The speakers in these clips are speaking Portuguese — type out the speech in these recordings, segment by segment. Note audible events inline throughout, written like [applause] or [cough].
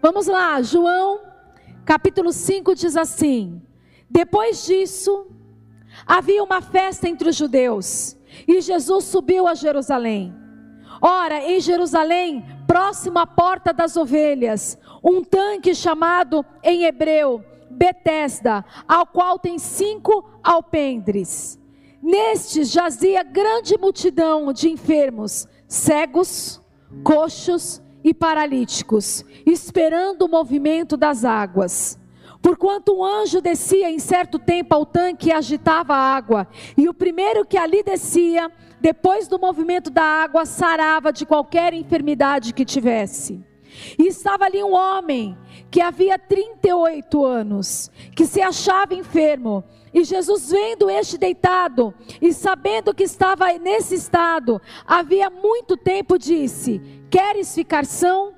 Vamos lá, João, capítulo 5 diz assim: Depois disso, havia uma festa entre os judeus, e Jesus subiu a Jerusalém. Ora, em Jerusalém, próximo à porta das ovelhas, um tanque chamado em hebreu Betesda, ao qual tem cinco alpendres. Nestes jazia grande multidão de enfermos, cegos, coxos e paralíticos, esperando o movimento das águas. Porquanto um anjo descia em certo tempo ao tanque e agitava a água, e o primeiro que ali descia, depois do movimento da água, sarava de qualquer enfermidade que tivesse. E estava ali um homem que havia 38 anos, que se achava enfermo. E Jesus, vendo este deitado e sabendo que estava nesse estado, havia muito tempo, disse: Queres ficar são?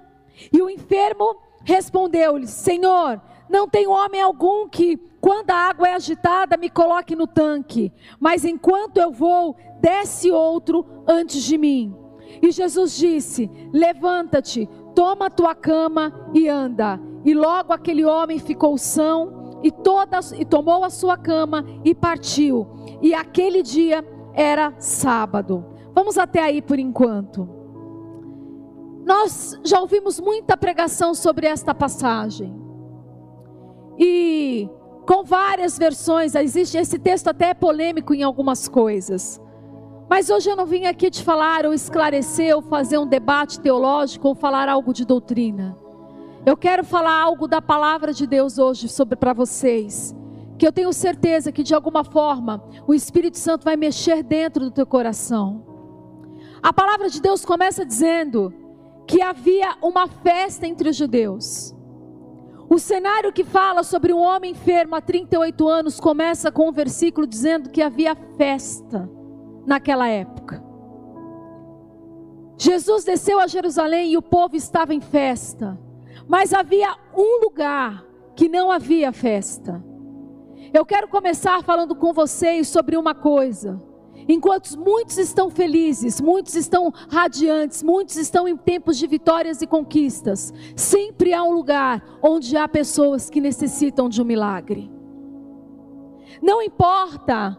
E o enfermo respondeu-lhe: Senhor, não tem homem algum que, quando a água é agitada, me coloque no tanque, mas enquanto eu vou, desce outro antes de mim. E Jesus disse: Levanta-te, toma a tua cama e anda. E logo aquele homem ficou são e, e tomou a sua cama e partiu. E aquele dia era sábado. Vamos até aí por enquanto. Nós já ouvimos muita pregação sobre esta passagem. E com várias versões, existe esse texto até é polêmico em algumas coisas. Mas hoje eu não vim aqui te falar ou esclarecer ou fazer um debate teológico ou falar algo de doutrina. Eu quero falar algo da palavra de Deus hoje sobre para vocês, que eu tenho certeza que de alguma forma o Espírito Santo vai mexer dentro do teu coração. A palavra de Deus começa dizendo que havia uma festa entre os judeus. O cenário que fala sobre um homem enfermo há 38 anos começa com um versículo dizendo que havia festa naquela época. Jesus desceu a Jerusalém e o povo estava em festa, mas havia um lugar que não havia festa. Eu quero começar falando com vocês sobre uma coisa. Enquanto muitos estão felizes, muitos estão radiantes, muitos estão em tempos de vitórias e conquistas, sempre há um lugar onde há pessoas que necessitam de um milagre. Não importa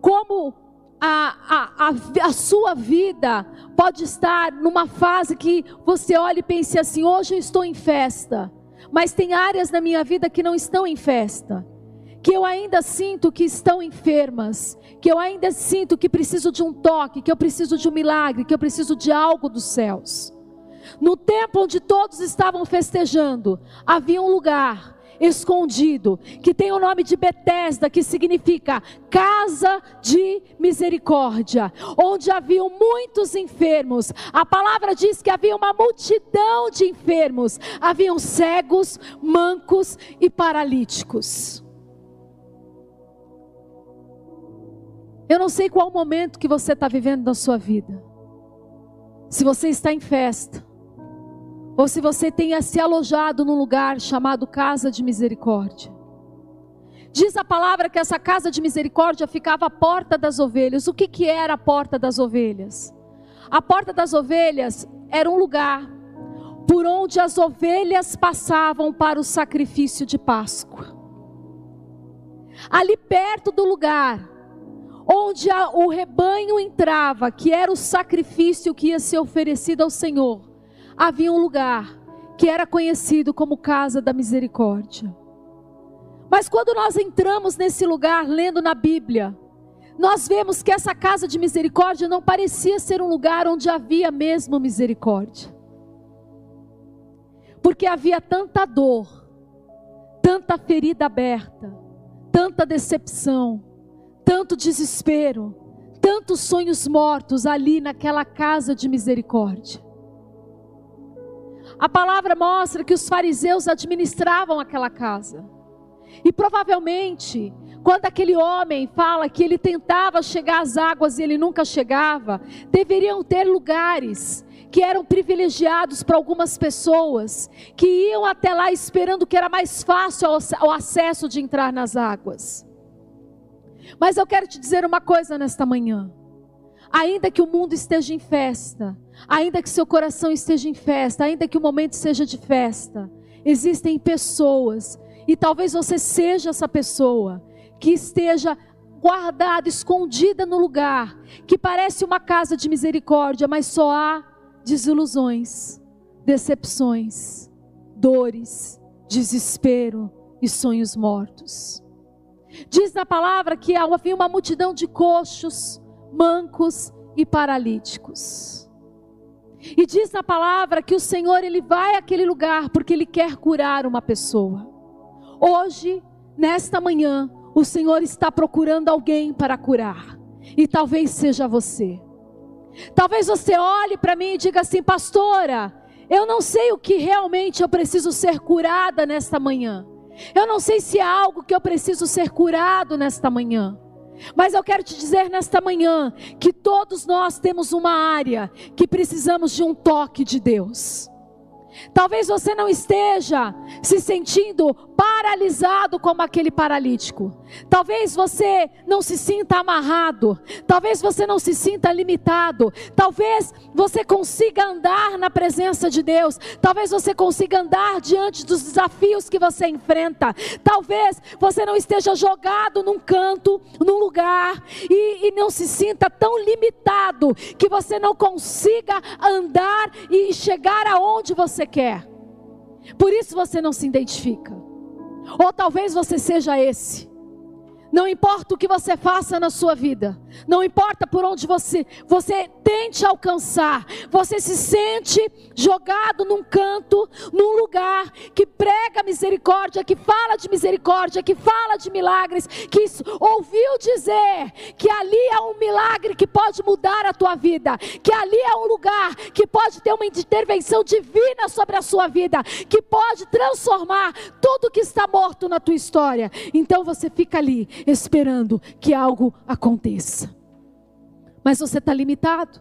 como a, a, a, sua vida pode estar numa fase que você olha e pense assim: hoje eu estou em festa, mas tem áreas na minha vida que não estão em festa que eu ainda sinto que estão enfermas, que eu ainda sinto que preciso de um toque, que eu preciso de um milagre, que eu preciso de algo dos céus. No tempo onde todos estavam festejando, havia um lugar escondido, que tem o nome de Betesda, que significa casa de misericórdia, onde haviam muitos enfermos. A palavra diz que havia uma multidão de enfermos, haviam cegos, mancos e paralíticos. Eu não sei qual momento que você está vivendo na sua vida. Se você está em festa, ou se você tenha se alojado num lugar chamado Casa de Misericórdia. Diz a palavra que essa casa de misericórdia ficava à porta das ovelhas. O que, que era a porta das ovelhas? A porta das ovelhas era um lugar por onde as ovelhas passavam para o sacrifício de Páscoa. Ali perto do lugar onde a, o rebanho entrava, que era o sacrifício que ia ser oferecido ao Senhor, havia um lugar que era conhecido como Casa da Misericórdia. Mas quando nós entramos nesse lugar, lendo na Bíblia, nós vemos que essa casa de misericórdia não parecia ser um lugar onde havia mesmo misericórdia. Porque havia tanta dor, tanta ferida aberta, tanta decepção, tanto desespero, tantos sonhos mortos ali naquela casa de misericórdia. A palavra mostra que os fariseus administravam aquela casa. E provavelmente, quando aquele homem fala que ele tentava chegar às águas e ele nunca chegava, deveriam ter lugares que eram privilegiados para algumas pessoas, que iam até lá esperando que era mais fácil o acesso de entrar nas águas. Mas eu quero te dizer uma coisa nesta manhã. Ainda que o mundo esteja em festa, ainda que seu coração esteja em festa, ainda que o momento seja de festa, existem pessoas, e talvez você seja essa pessoa, que esteja guardada, escondida no lugar, que parece uma casa de misericórdia, mas só há desilusões, decepções, dores, desespero e sonhos mortos. Diz na palavra que havia uma multidão de coxos, mancos e paralíticos. E diz na palavra que o Senhor ele vai àquele lugar porque ele quer curar uma pessoa. Hoje, nesta manhã, o Senhor está procurando alguém para curar. E talvez seja você. Talvez você olhe para mim e diga assim, pastora, eu não sei o que realmente eu preciso ser curada nesta manhã. Eu não sei se é algo que eu preciso ser curado nesta manhã. Mas eu quero te dizer nesta manhã que todos nós temos uma área que precisamos de um toque de Deus. Talvez você não esteja se sentindo paralisado como aquele paralítico. Talvez você não se sinta amarrado. Talvez você não se sinta limitado. Talvez você consiga andar na presença de Deus. Talvez você consiga andar diante dos desafios que você enfrenta. Talvez você não esteja jogado num canto, num lugar e, e não se sinta tão limitado que você não consiga andar e chegar aonde você quer. Por isso você não se identifica. Ou talvez você seja esse não importa o que você faça na sua vida, não importa por onde você você tente alcançar, você se sente jogado num canto, num lugar que prega misericórdia, que fala de misericórdia, que fala de milagres, que ouviu dizer que ali é um milagre que pode mudar a tua vida, que ali é um lugar que pode ter uma intervenção divina sobre a sua vida, que pode transformar tudo que está morto na tua história. Então você fica ali esperando que algo aconteça. Mas você está limitado,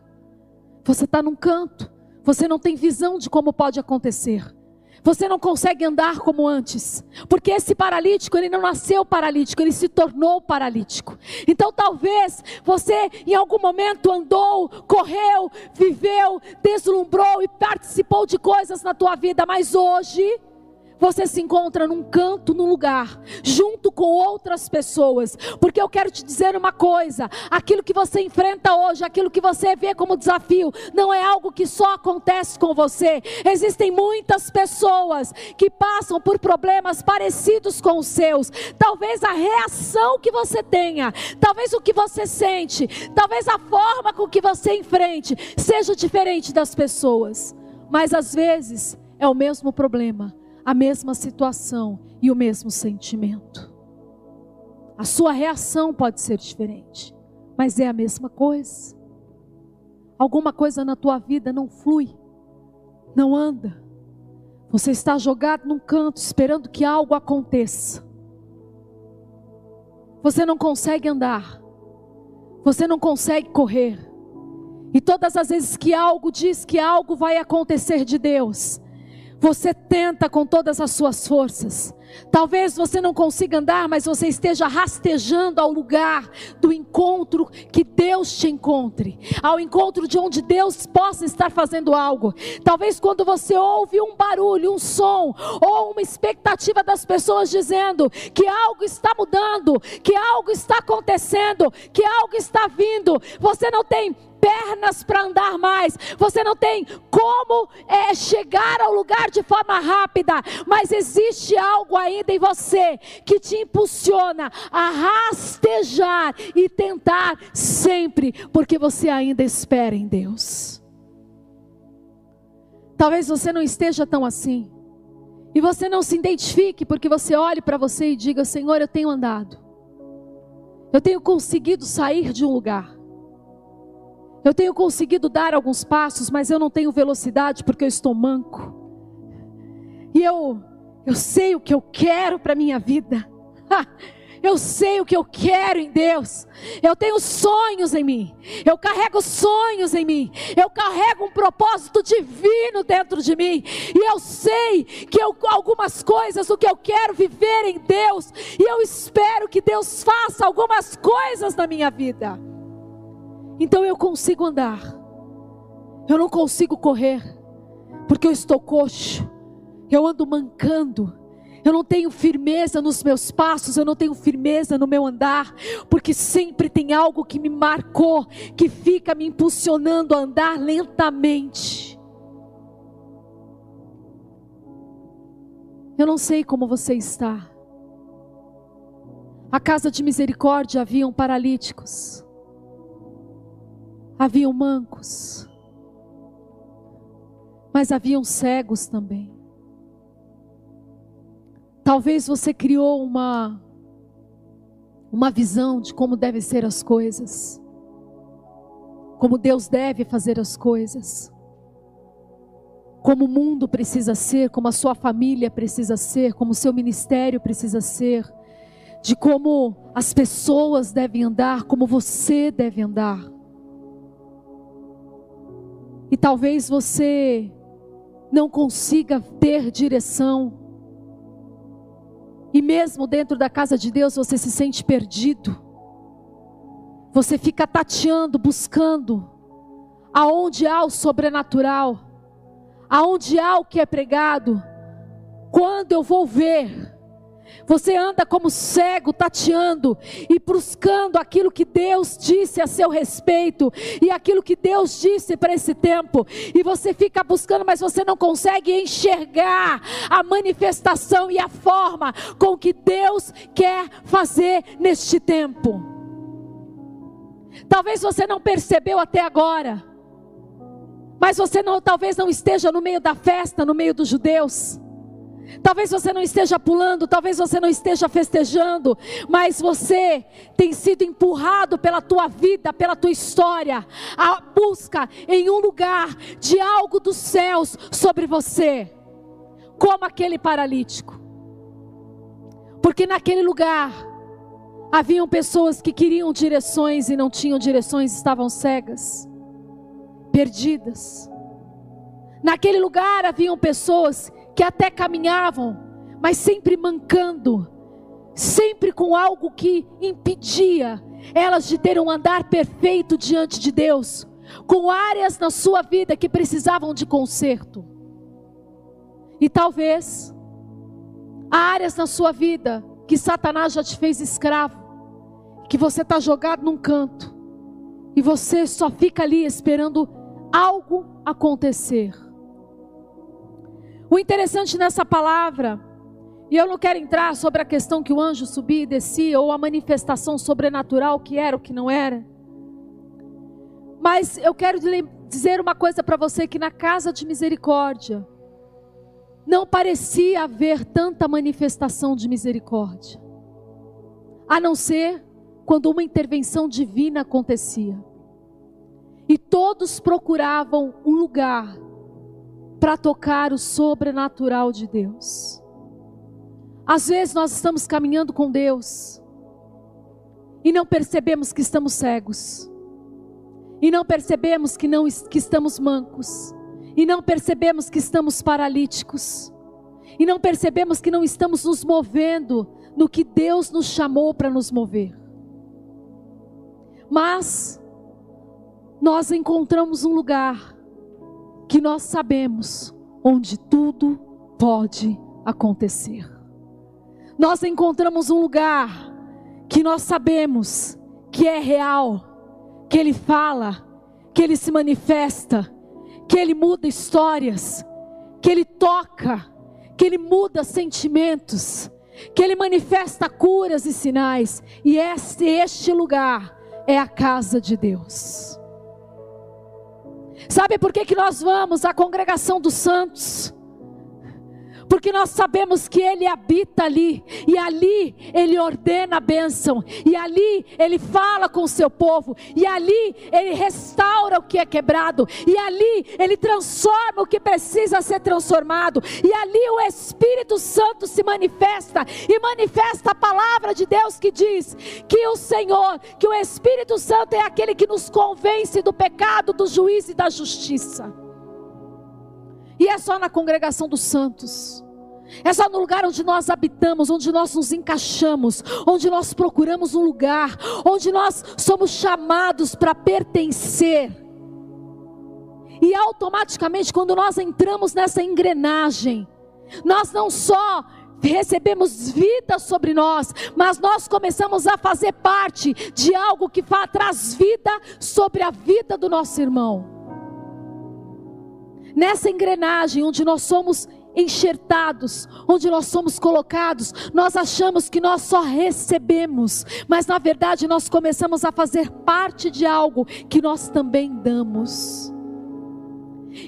você está num canto, você não tem visão de como pode acontecer. Você não consegue andar como antes, porque esse paralítico, ele não nasceu paralítico, ele se tornou paralítico. Então talvez você em algum momento andou, correu, viveu, deslumbrou e participou de coisas na tua vida, mas hoje você se encontra num canto, num lugar, junto com outras pessoas, porque eu quero te dizer uma coisa: aquilo que você enfrenta hoje, aquilo que você vê como desafio, não é algo que só acontece com você. Existem muitas pessoas que passam por problemas parecidos com os seus. Talvez a reação que você tenha, talvez o que você sente, talvez a forma com que você enfrente seja diferente das pessoas, mas às vezes é o mesmo problema a mesma situação e o mesmo sentimento. A sua reação pode ser diferente, mas é a mesma coisa. Alguma coisa na tua vida não flui, não anda. Você está jogado num canto esperando que algo aconteça. Você não consegue andar. Você não consegue correr. E todas as vezes que algo diz que algo vai acontecer de Deus, você tenta com todas as suas forças. Talvez você não consiga andar, mas você esteja rastejando ao lugar do encontro que Deus te encontre, ao encontro de onde Deus possa estar fazendo algo. Talvez quando você ouve um barulho, um som, ou uma expectativa das pessoas dizendo que algo está mudando, que algo está acontecendo, que algo está vindo, você não tem pernas para andar mais, você não tem como é, chegar ao lugar de forma rápida, mas existe algo ainda em você que te impulsiona a rastejar e tentar sempre, porque você ainda espera em Deus. Talvez você não esteja tão assim. E você não se identifique porque você olhe para você e diga: Senhor, eu tenho andado. Eu tenho conseguido sair de um lugar. Eu tenho conseguido dar alguns passos, mas eu não tenho velocidade porque eu estou manco. E eu eu sei o que eu quero para minha vida. [laughs] Eu sei o que eu quero em Deus. Eu tenho sonhos em mim. Eu carrego sonhos em mim. Eu carrego um propósito divino dentro de mim. E eu sei que eu, algumas coisas, o que eu quero viver em Deus. E eu espero que Deus faça algumas coisas na minha vida. Então eu consigo andar. Eu não consigo correr. Porque eu estou coxo. Eu ando mancando eu não tenho firmeza nos meus passos, eu não tenho firmeza no meu andar, porque sempre tem algo que me marcou, que fica me impulsionando a andar lentamente. Eu não sei como você está. A casa de misericórdia haviam paralíticos, haviam mancos, mas haviam cegos também. Talvez você criou uma uma visão de como devem ser as coisas. Como Deus deve fazer as coisas. Como o mundo precisa ser, como a sua família precisa ser, como o seu ministério precisa ser, de como as pessoas devem andar, como você deve andar. E talvez você não consiga ter direção e mesmo dentro da casa de Deus você se sente perdido. Você fica tateando, buscando aonde há o sobrenatural, aonde há o que é pregado. Quando eu vou ver? Você anda como cego, tateando e buscando aquilo que Deus disse a seu respeito e aquilo que Deus disse para esse tempo. E você fica buscando, mas você não consegue enxergar a manifestação e a forma com que Deus quer fazer neste tempo. Talvez você não percebeu até agora. Mas você não, talvez não esteja no meio da festa, no meio dos judeus. Talvez você não esteja pulando, talvez você não esteja festejando, mas você tem sido empurrado pela tua vida, pela tua história, a busca em um lugar de algo dos céus sobre você, como aquele paralítico. Porque naquele lugar haviam pessoas que queriam direções e não tinham direções, estavam cegas, perdidas. Naquele lugar haviam pessoas que até caminhavam, mas sempre mancando, sempre com algo que impedia elas de ter um andar perfeito diante de Deus, com áreas na sua vida que precisavam de conserto. E talvez há áreas na sua vida que Satanás já te fez escravo, que você está jogado num canto e você só fica ali esperando algo acontecer. O interessante nessa palavra, e eu não quero entrar sobre a questão que o anjo subia e descia, ou a manifestação sobrenatural que era ou que não era. Mas eu quero dizer uma coisa para você: que na casa de misericórdia, não parecia haver tanta manifestação de misericórdia, a não ser quando uma intervenção divina acontecia. E todos procuravam um lugar para tocar o sobrenatural de Deus. Às vezes nós estamos caminhando com Deus e não percebemos que estamos cegos. E não percebemos que não que estamos mancos. E não percebemos que estamos paralíticos. E não percebemos que não estamos nos movendo no que Deus nos chamou para nos mover. Mas nós encontramos um lugar que nós sabemos onde tudo pode acontecer. Nós encontramos um lugar que nós sabemos que é real, que Ele fala, que Ele se manifesta, que Ele muda histórias, que Ele toca, que Ele muda sentimentos, que Ele manifesta curas e sinais, e este, este lugar é a casa de Deus. Sabe por que, que nós vamos à congregação dos santos? Porque nós sabemos que Ele habita ali, e ali Ele ordena a bênção, e ali Ele fala com o seu povo, e ali Ele restaura o que é quebrado, e ali Ele transforma o que precisa ser transformado, e ali o Espírito Santo se manifesta, e manifesta a palavra de Deus que diz que o Senhor, que o Espírito Santo é aquele que nos convence do pecado, do juízo e da justiça. E é só na congregação dos santos. É só no lugar onde nós habitamos, onde nós nos encaixamos, onde nós procuramos um lugar, onde nós somos chamados para pertencer. E automaticamente, quando nós entramos nessa engrenagem, nós não só recebemos vida sobre nós, mas nós começamos a fazer parte de algo que traz vida sobre a vida do nosso irmão nessa engrenagem onde nós somos enxertados, onde nós somos colocados, nós achamos que nós só recebemos, mas na verdade nós começamos a fazer parte de algo que nós também damos.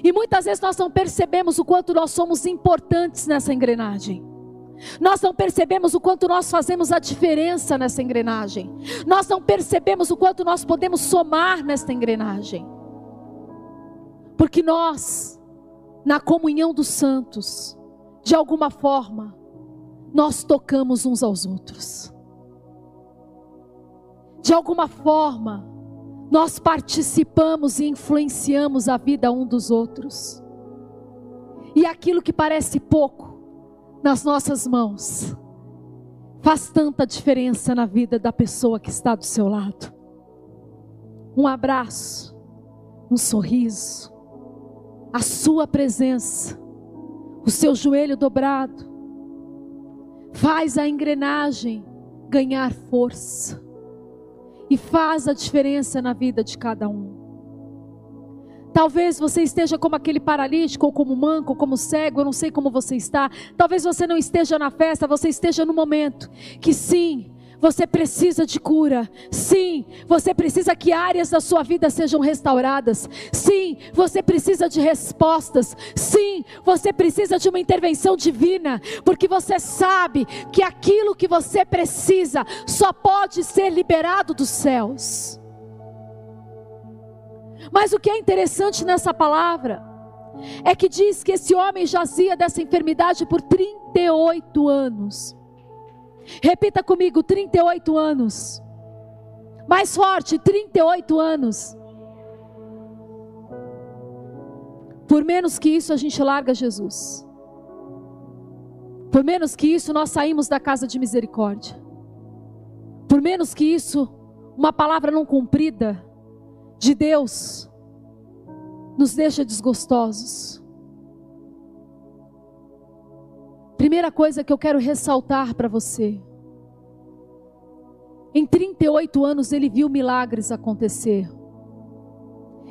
E muitas vezes nós não percebemos o quanto nós somos importantes nessa engrenagem. Nós não percebemos o quanto nós fazemos a diferença nessa engrenagem. Nós não percebemos o quanto nós podemos somar nessa engrenagem. Porque nós na comunhão dos santos, de alguma forma, nós tocamos uns aos outros. De alguma forma, nós participamos e influenciamos a vida um dos outros. E aquilo que parece pouco nas nossas mãos, faz tanta diferença na vida da pessoa que está do seu lado. Um abraço, um sorriso, a sua presença, o seu joelho dobrado, faz a engrenagem ganhar força e faz a diferença na vida de cada um. Talvez você esteja como aquele paralítico, ou como manco, ou como cego, eu não sei como você está. Talvez você não esteja na festa, você esteja no momento que sim, você precisa de cura. Sim, você precisa que áreas da sua vida sejam restauradas. Sim, você precisa de respostas. Sim, você precisa de uma intervenção divina, porque você sabe que aquilo que você precisa só pode ser liberado dos céus. Mas o que é interessante nessa palavra é que diz que esse homem jazia dessa enfermidade por 38 anos. Repita comigo: 38 anos. Mais forte: 38 anos. Por menos que isso, a gente larga Jesus. Por menos que isso, nós saímos da casa de misericórdia. Por menos que isso, uma palavra não cumprida de Deus nos deixa desgostosos. Primeira coisa que eu quero ressaltar para você. Em 38 anos ele viu milagres acontecer.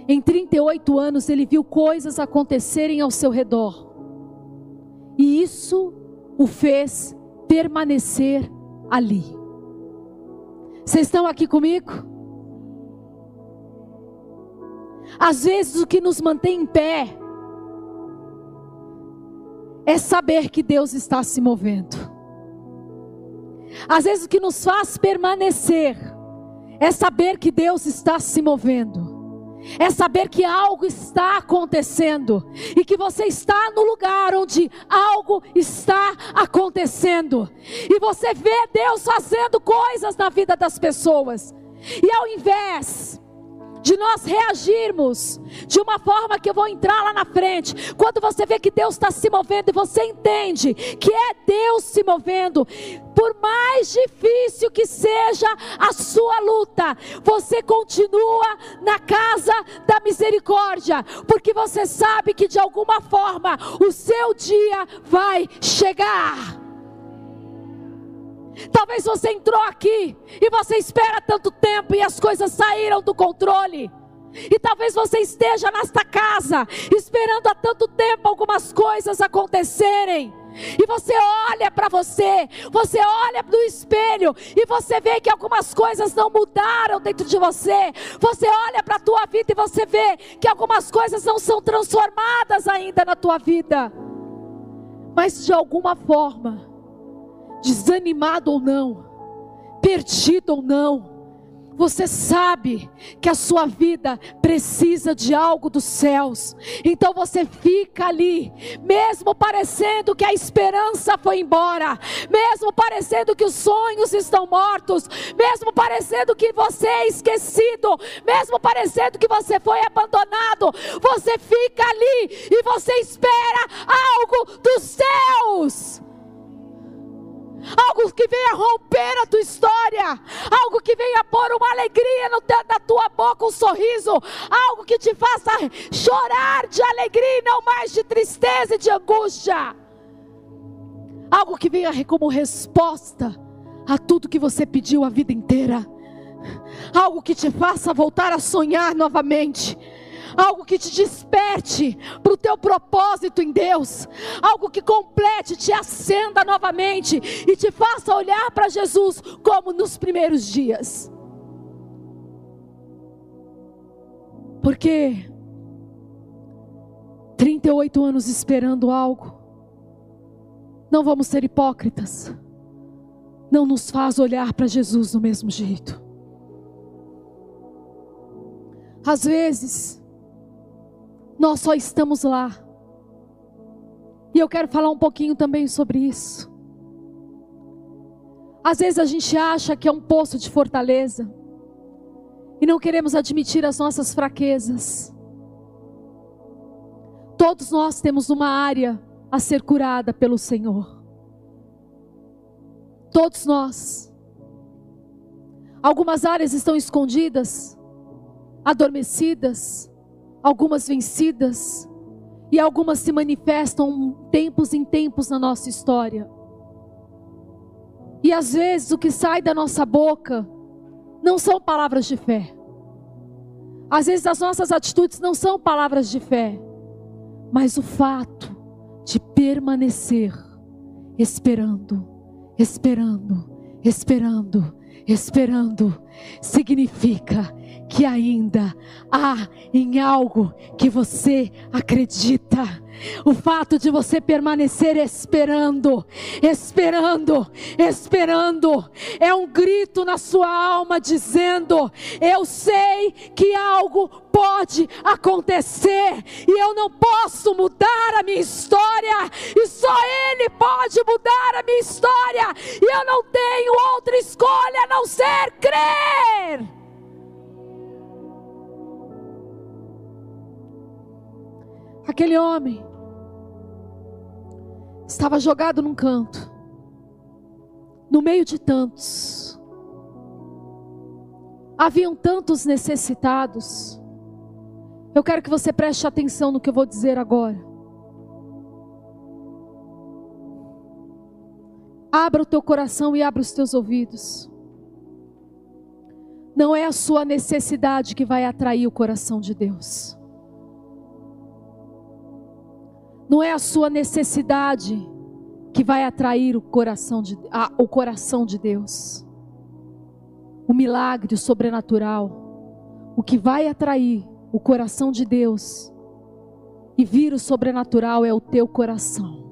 Em 38 anos ele viu coisas acontecerem ao seu redor. E isso o fez permanecer ali. Vocês estão aqui comigo? Às vezes o que nos mantém em pé é saber que Deus está se movendo. Às vezes o que nos faz permanecer é saber que Deus está se movendo. É saber que algo está acontecendo e que você está no lugar onde algo está acontecendo. E você vê Deus fazendo coisas na vida das pessoas. E ao invés de nós reagirmos de uma forma que eu vou entrar lá na frente. Quando você vê que Deus está se movendo e você entende que é Deus se movendo, por mais difícil que seja a sua luta, você continua na casa da misericórdia, porque você sabe que de alguma forma o seu dia vai chegar. Talvez você entrou aqui e você espera tanto tempo e as coisas saíram do controle. E talvez você esteja nesta casa esperando há tanto tempo algumas coisas acontecerem. E você olha para você, você olha no espelho e você vê que algumas coisas não mudaram dentro de você. Você olha para a tua vida e você vê que algumas coisas não são transformadas ainda na tua vida. mas de alguma forma, desanimado ou não, perdido ou não, você sabe que a sua vida precisa de algo dos céus, então você fica ali, mesmo parecendo que a esperança foi embora, mesmo parecendo que os sonhos estão mortos, mesmo parecendo que você é esquecido, mesmo parecendo que você foi abandonado, você fica ali e você espera algo dos céus algo que venha romper a tua história, algo que venha pôr uma alegria no, na tua boca, um sorriso, algo que te faça chorar de alegria e não mais de tristeza e de angústia, algo que venha como resposta a tudo que você pediu a vida inteira, algo que te faça voltar a sonhar novamente algo que te desperte para o teu propósito em Deus, algo que complete, te acenda novamente e te faça olhar para Jesus como nos primeiros dias. Porque 38 anos esperando algo, não vamos ser hipócritas, não nos faz olhar para Jesus do mesmo jeito. Às vezes, nós só estamos lá. E eu quero falar um pouquinho também sobre isso. Às vezes a gente acha que é um poço de fortaleza e não queremos admitir as nossas fraquezas. Todos nós temos uma área a ser curada pelo Senhor. Todos nós. Algumas áreas estão escondidas, adormecidas, algumas vencidas, e algumas se manifestam tempos em tempos na nossa história. E às vezes o que sai da nossa boca não são palavras de fé. Às vezes as nossas atitudes não são palavras de fé, mas o fato de permanecer esperando, esperando, esperando, esperando, significa que ainda há em algo que você acredita. O fato de você permanecer esperando, esperando, esperando, é um grito na sua alma dizendo: Eu sei que algo pode acontecer e eu não posso mudar a minha história, e só Ele pode mudar a minha história, e eu não tenho outra escolha a não ser crer. Aquele homem estava jogado num canto, no meio de tantos. Haviam tantos necessitados. Eu quero que você preste atenção no que eu vou dizer agora. Abra o teu coração e abra os teus ouvidos. Não é a sua necessidade que vai atrair o coração de Deus. Não é a sua necessidade que vai atrair o coração de, a, o coração de Deus. O milagre, o sobrenatural. O que vai atrair o coração de Deus e vir o sobrenatural é o teu coração.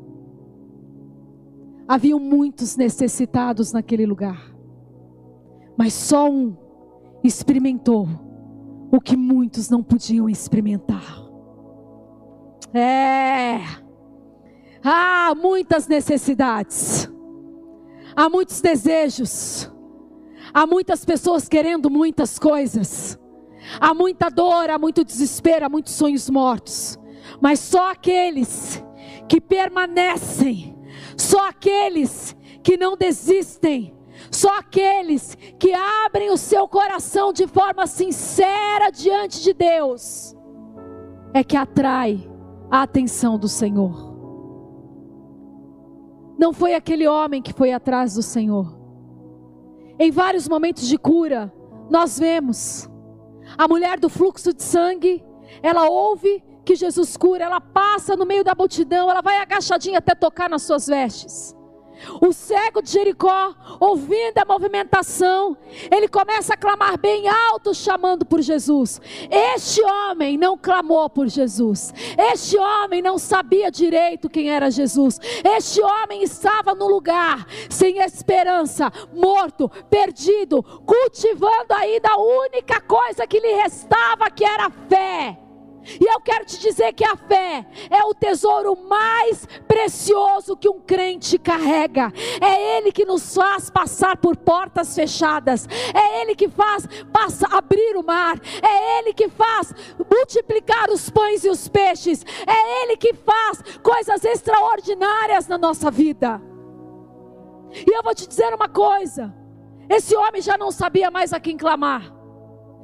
Haviam muitos necessitados naquele lugar, mas só um experimentou o que muitos não podiam experimentar. É. Há muitas necessidades. Há muitos desejos. Há muitas pessoas querendo muitas coisas. Há muita dor, há muito desespero, há muitos sonhos mortos. Mas só aqueles que permanecem, só aqueles que não desistem, só aqueles que abrem o seu coração de forma sincera diante de Deus, é que atrai a atenção do Senhor. Não foi aquele homem que foi atrás do Senhor. Em vários momentos de cura, nós vemos a mulher do fluxo de sangue, ela ouve que Jesus cura, ela passa no meio da multidão, ela vai agachadinha até tocar nas suas vestes. O cego de Jericó, ouvindo a movimentação, ele começa a clamar bem alto, chamando por Jesus. Este homem não clamou por Jesus. Este homem não sabia direito quem era Jesus. Este homem estava no lugar, sem esperança, morto, perdido, cultivando ainda a única coisa que lhe restava, que era fé. E eu quero te dizer que a fé é o tesouro mais precioso que um crente carrega. É Ele que nos faz passar por portas fechadas. É Ele que faz passar, abrir o mar. É Ele que faz multiplicar os pães e os peixes. É Ele que faz coisas extraordinárias na nossa vida. E eu vou te dizer uma coisa: esse homem já não sabia mais a quem clamar.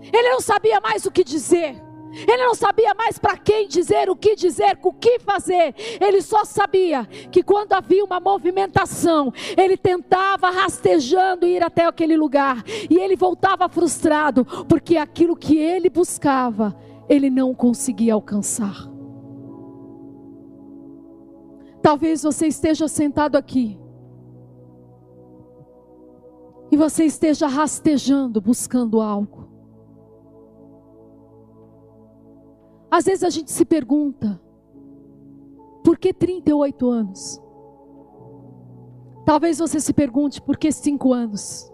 Ele não sabia mais o que dizer. Ele não sabia mais para quem dizer, o que dizer, o que fazer. Ele só sabia que quando havia uma movimentação, ele tentava rastejando ir até aquele lugar. E ele voltava frustrado, porque aquilo que ele buscava, ele não conseguia alcançar. Talvez você esteja sentado aqui. E você esteja rastejando, buscando algo. Às vezes a gente se pergunta: por que 38 anos? Talvez você se pergunte por que 5 anos.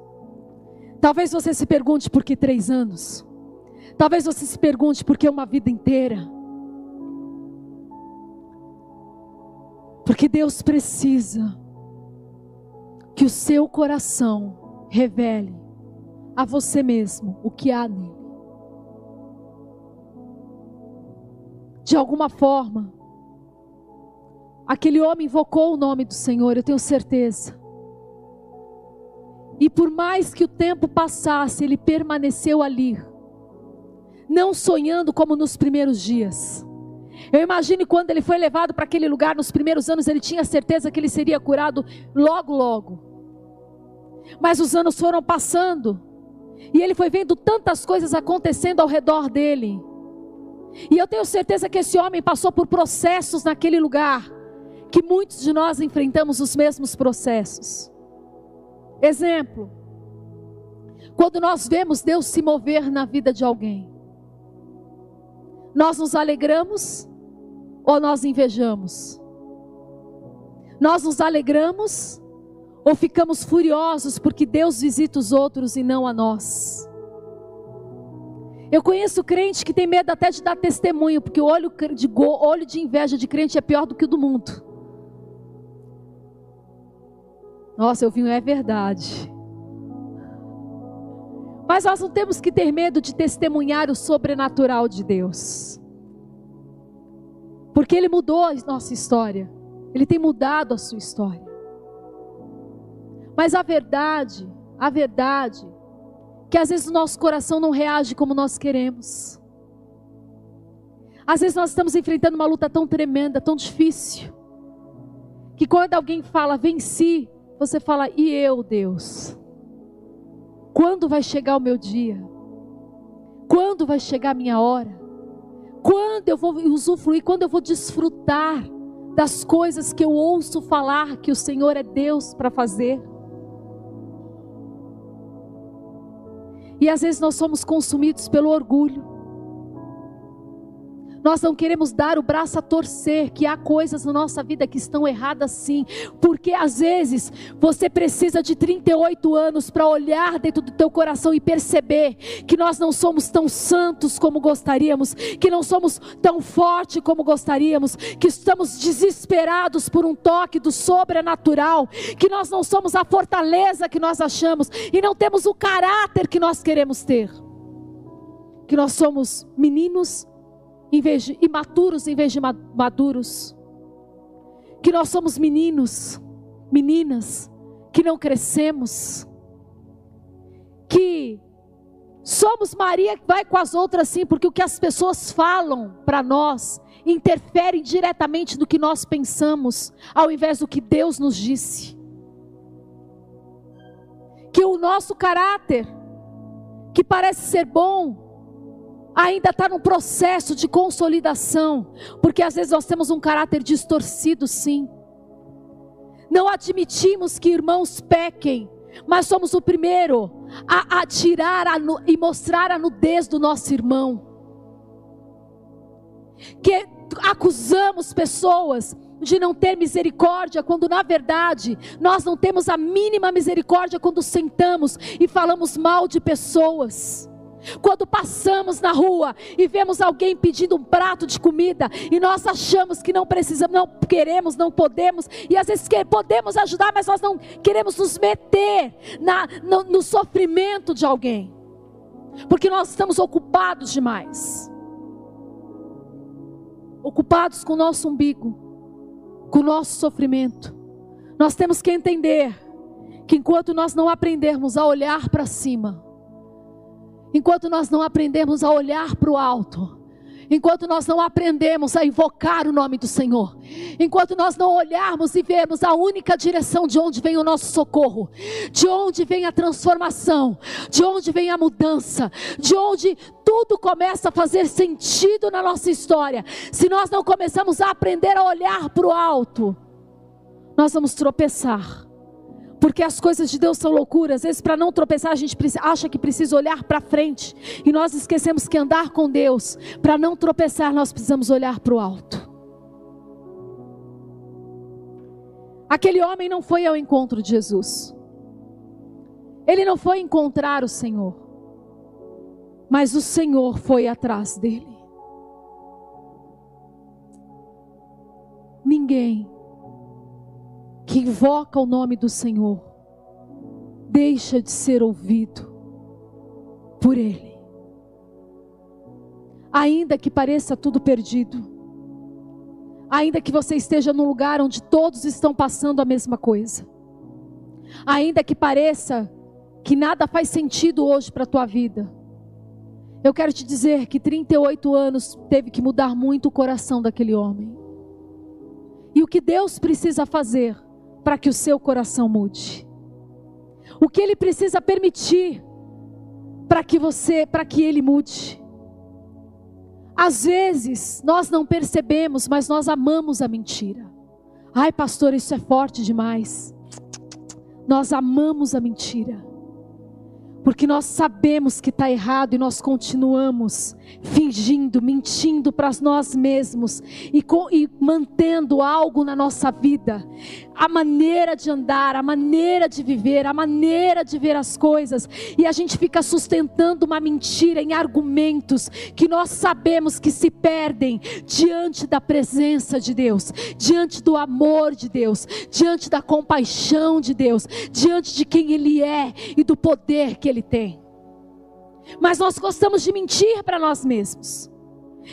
Talvez você se pergunte por que 3 anos. Talvez você se pergunte por que uma vida inteira. Porque Deus precisa que o seu coração revele a você mesmo o que há nele. De alguma forma, aquele homem invocou o nome do Senhor, eu tenho certeza. E por mais que o tempo passasse, ele permaneceu ali, não sonhando como nos primeiros dias. Eu imagino quando ele foi levado para aquele lugar nos primeiros anos, ele tinha certeza que ele seria curado logo, logo. Mas os anos foram passando, e ele foi vendo tantas coisas acontecendo ao redor dele. E eu tenho certeza que esse homem passou por processos naquele lugar, que muitos de nós enfrentamos os mesmos processos. Exemplo, quando nós vemos Deus se mover na vida de alguém, nós nos alegramos ou nós invejamos? Nós nos alegramos ou ficamos furiosos porque Deus visita os outros e não a nós? Eu conheço crente que tem medo até de dar testemunho, porque o olho de, olho de inveja de crente é pior do que o do mundo. Nossa, eu vi, é verdade. Mas nós não temos que ter medo de testemunhar o sobrenatural de Deus. Porque Ele mudou a nossa história. Ele tem mudado a sua história. Mas a verdade, a verdade, que às vezes o nosso coração não reage como nós queremos. Às vezes nós estamos enfrentando uma luta tão tremenda, tão difícil, que quando alguém fala venci, você fala e eu, Deus? Quando vai chegar o meu dia? Quando vai chegar a minha hora? Quando eu vou usufruir? Quando eu vou desfrutar das coisas que eu ouço falar que o Senhor é Deus para fazer? E às vezes nós somos consumidos pelo orgulho. Nós não queremos dar o braço a torcer, que há coisas na nossa vida que estão erradas sim, porque às vezes você precisa de 38 anos para olhar dentro do teu coração e perceber que nós não somos tão santos como gostaríamos, que não somos tão fortes como gostaríamos, que estamos desesperados por um toque do sobrenatural, que nós não somos a fortaleza que nós achamos e não temos o caráter que nós queremos ter. Que nós somos meninos em vez de imaturos em vez de maduros. Que nós somos meninos, meninas, que não crescemos. Que somos Maria que vai com as outras sim, porque o que as pessoas falam para nós interfere diretamente no que nós pensamos, ao invés do que Deus nos disse. Que o nosso caráter, que parece ser bom, ainda está num processo de consolidação, porque às vezes nós temos um caráter distorcido, sim. não admitimos que irmãos pequem, mas somos o primeiro a, a tirar a, e mostrar a nudez do nosso irmão. Que acusamos pessoas de não ter misericórdia, quando na verdade nós não temos a mínima misericórdia quando sentamos e falamos mal de pessoas. Quando passamos na rua e vemos alguém pedindo um prato de comida e nós achamos que não precisamos, não queremos, não podemos, e às vezes podemos ajudar, mas nós não queremos nos meter na, no, no sofrimento de alguém, porque nós estamos ocupados demais ocupados com o nosso umbigo, com o nosso sofrimento. Nós temos que entender que enquanto nós não aprendermos a olhar para cima, enquanto nós não aprendemos a olhar para o alto, enquanto nós não aprendemos a invocar o nome do Senhor, enquanto nós não olharmos e vermos a única direção de onde vem o nosso socorro, de onde vem a transformação, de onde vem a mudança, de onde tudo começa a fazer sentido na nossa história, se nós não começamos a aprender a olhar para o alto, nós vamos tropeçar porque as coisas de Deus são loucuras. Às vezes, para não tropeçar, a gente acha que precisa olhar para frente. E nós esquecemos que andar com Deus, para não tropeçar, nós precisamos olhar para o alto. Aquele homem não foi ao encontro de Jesus. Ele não foi encontrar o Senhor. Mas o Senhor foi atrás dele. Ninguém que invoca o nome do Senhor deixa de ser ouvido por Ele. Ainda que pareça tudo perdido, ainda que você esteja num lugar onde todos estão passando a mesma coisa, ainda que pareça que nada faz sentido hoje para a tua vida, eu quero te dizer que 38 anos teve que mudar muito o coração daquele homem. E o que Deus precisa fazer para que o seu coração mude. O que ele precisa permitir para que você, para que ele mude. Às vezes nós não percebemos, mas nós amamos a mentira. Ai, pastor, isso é forte demais. Nós amamos a mentira porque nós sabemos que está errado e nós continuamos fingindo, mentindo para nós mesmos e, com, e, mantendo algo na nossa vida. A maneira de andar, a maneira de viver, a maneira de ver as coisas, e a gente fica sustentando uma mentira em argumentos que nós sabemos que se perdem diante da presença de Deus, diante do amor de Deus, diante da compaixão de Deus, diante de quem Ele é e do poder que Ele tem. Mas nós gostamos de mentir para nós mesmos.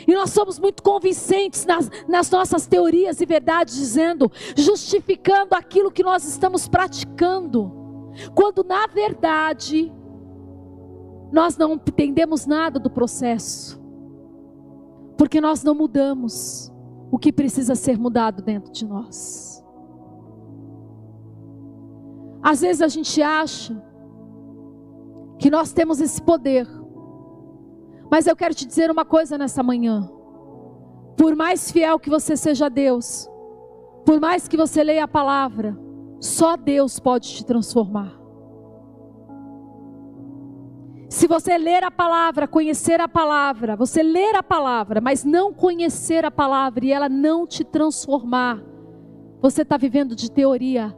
E nós somos muito convincentes nas, nas, nossas teorias e verdades, dizendo, justificando aquilo que nós estamos praticando, quando na verdade nós não entendemos nada do processo, porque nós não mudamos o que precisa ser mudado dentro de nós. Às vezes a gente acha que nós temos esse poder. Mas eu quero te dizer uma coisa nessa manhã. Por mais fiel que você seja a Deus, por mais que você leia a palavra, só Deus pode te transformar. Se você ler a palavra, conhecer a palavra, você ler a palavra, mas não conhecer a palavra e ela não te transformar, você está vivendo de teoria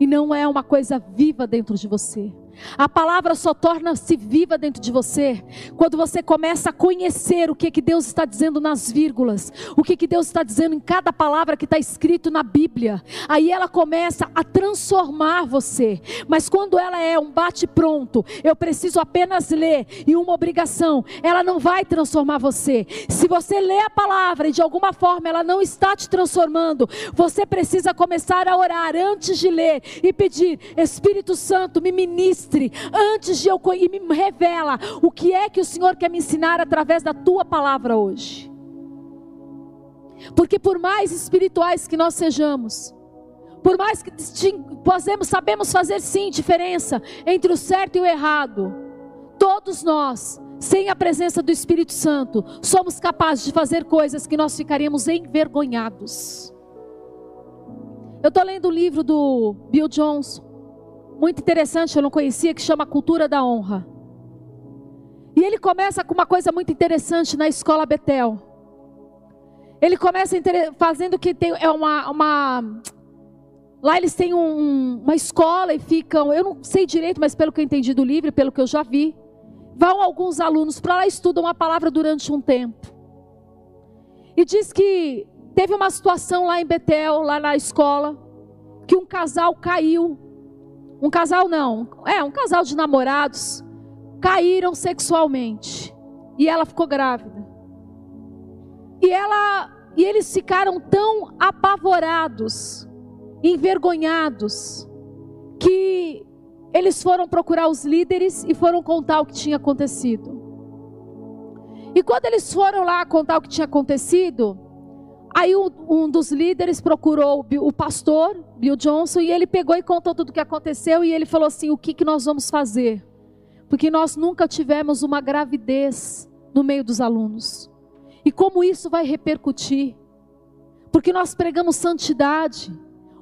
e não é uma coisa viva dentro de você. A palavra só torna-se viva dentro de você quando você começa a conhecer o que, que Deus está dizendo nas vírgulas, o que, que Deus está dizendo em cada palavra que está escrito na Bíblia. Aí ela começa a transformar você. Mas quando ela é um bate-pronto, eu preciso apenas ler e uma obrigação, ela não vai transformar você. Se você lê a palavra e de alguma forma ela não está te transformando, você precisa começar a orar antes de ler e pedir: Espírito Santo, me ministre ministre antes de eu e me revela o que é que o Senhor quer me ensinar através da tua palavra hoje. Porque por mais espirituais que nós sejamos, por mais que podemos, sabemos fazer sim diferença entre o certo e o errado, todos nós, sem a presença do Espírito Santo, somos capazes de fazer coisas que nós ficaríamos envergonhados. Eu estou lendo o um livro do Bill Johnson, muito interessante, eu não conhecia, que chama Cultura da Honra. E ele começa com uma coisa muito interessante na escola Betel. Ele começa fazendo que tem é uma, uma lá eles têm um, uma escola e ficam, eu não sei direito, mas pelo que eu entendi do livro, pelo que eu já vi, vão alguns alunos para lá e estudam a palavra durante um tempo. E diz que teve uma situação lá em Betel, lá na escola, que um casal caiu. Um casal não, é um casal de namorados caíram sexualmente e ela ficou grávida. E ela e eles ficaram tão apavorados, envergonhados, que eles foram procurar os líderes e foram contar o que tinha acontecido. E quando eles foram lá contar o que tinha acontecido, aí um, um dos líderes procurou o, o, pastor, Bill Johnson, e ele pegou e contou tudo o que aconteceu e ele falou assim: o que, que nós vamos fazer? Porque nós nunca tivemos uma gravidez no meio dos alunos. E como isso vai repercutir? Porque nós pregamos santidade.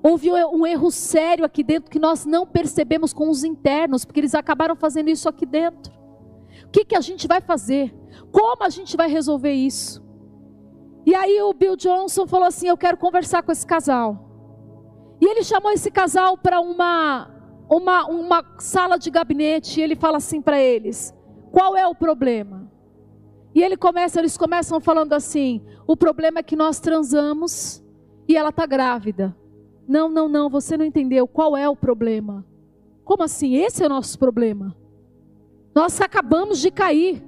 Houve um erro sério aqui dentro que nós não percebemos com os internos, porque eles acabaram fazendo isso aqui dentro. O que, que a gente vai fazer? Como a gente vai resolver isso? E aí o Bill Johnson falou assim: Eu quero conversar com esse casal. E ele chamou esse casal para uma uma, uma sala de gabinete e ele fala assim para eles: qual é o problema? E ele começa, eles começam falando assim: o problema é que nós transamos e ela está grávida. Não, não, não, você não entendeu. Qual é o problema? Como assim? Esse é o nosso problema. Nós acabamos de cair.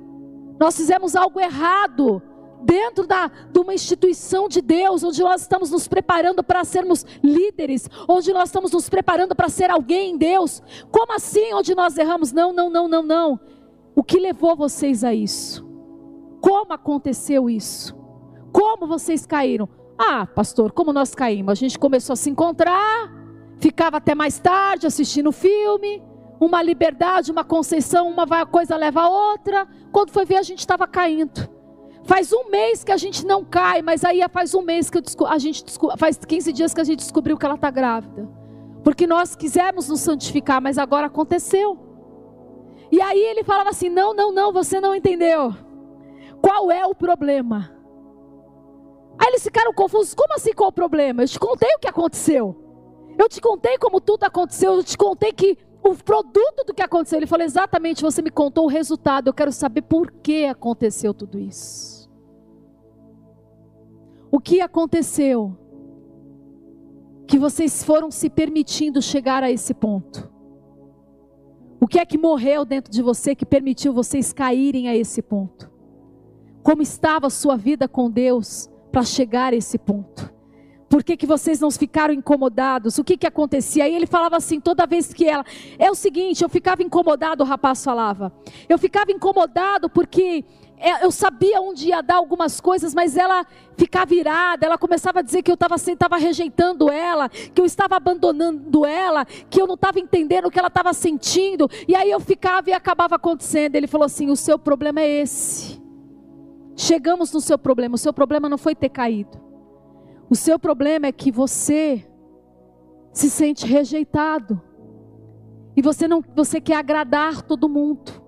Nós fizemos algo errado dentro da, de uma instituição de Deus, onde nós estamos nos preparando para sermos líderes, onde nós estamos nos preparando para ser alguém em Deus. Como assim onde nós erramos? Não, não, não, não, não. O que levou vocês a isso? Como aconteceu isso? Como vocês caíram? Ah, pastor, como nós caímos? A gente começou a se encontrar, ficava até mais tarde assistindo filme, uma liberdade, uma conceição, uma coisa leva a outra. Quando foi ver, a gente estava caindo. Faz um mês que a gente não cai, mas aí faz um mês que a gente faz 15 dias que a gente descobriu que ela está grávida. Porque nós quisemos nos santificar, mas agora aconteceu. E aí ele falava assim: não, não, não, você não entendeu. Qual é o problema? Aí eles ficaram confusos: como assim qual o problema? Eu te contei o que aconteceu. Eu te contei como tudo aconteceu. Eu te contei que o produto do que aconteceu. Ele falou: exatamente, você me contou o resultado. Eu quero saber por que aconteceu tudo isso. O que aconteceu? Que vocês foram se permitindo chegar a esse ponto. O que é que morreu dentro de você que permitiu vocês caírem a esse ponto? Como estava a sua vida com Deus para chegar a esse ponto? Por que, que vocês não ficaram incomodados? O que, que acontecia? Aí ele falava assim, toda vez que ela. É o seguinte, eu ficava incomodado, o rapaz falava. Eu ficava incomodado porque eu sabia onde ia dar algumas coisas, mas ela ficava virada, ela começava a dizer que eu estava estava rejeitando ela, que eu estava abandonando ela, que eu não estava entendendo o que ela estava sentindo, e aí eu ficava e acabava acontecendo. Ele falou assim: o seu problema é esse. Chegamos no seu problema, o seu problema não foi ter caído. O seu problema é que você se sente rejeitado. E você não, você quer agradar todo mundo.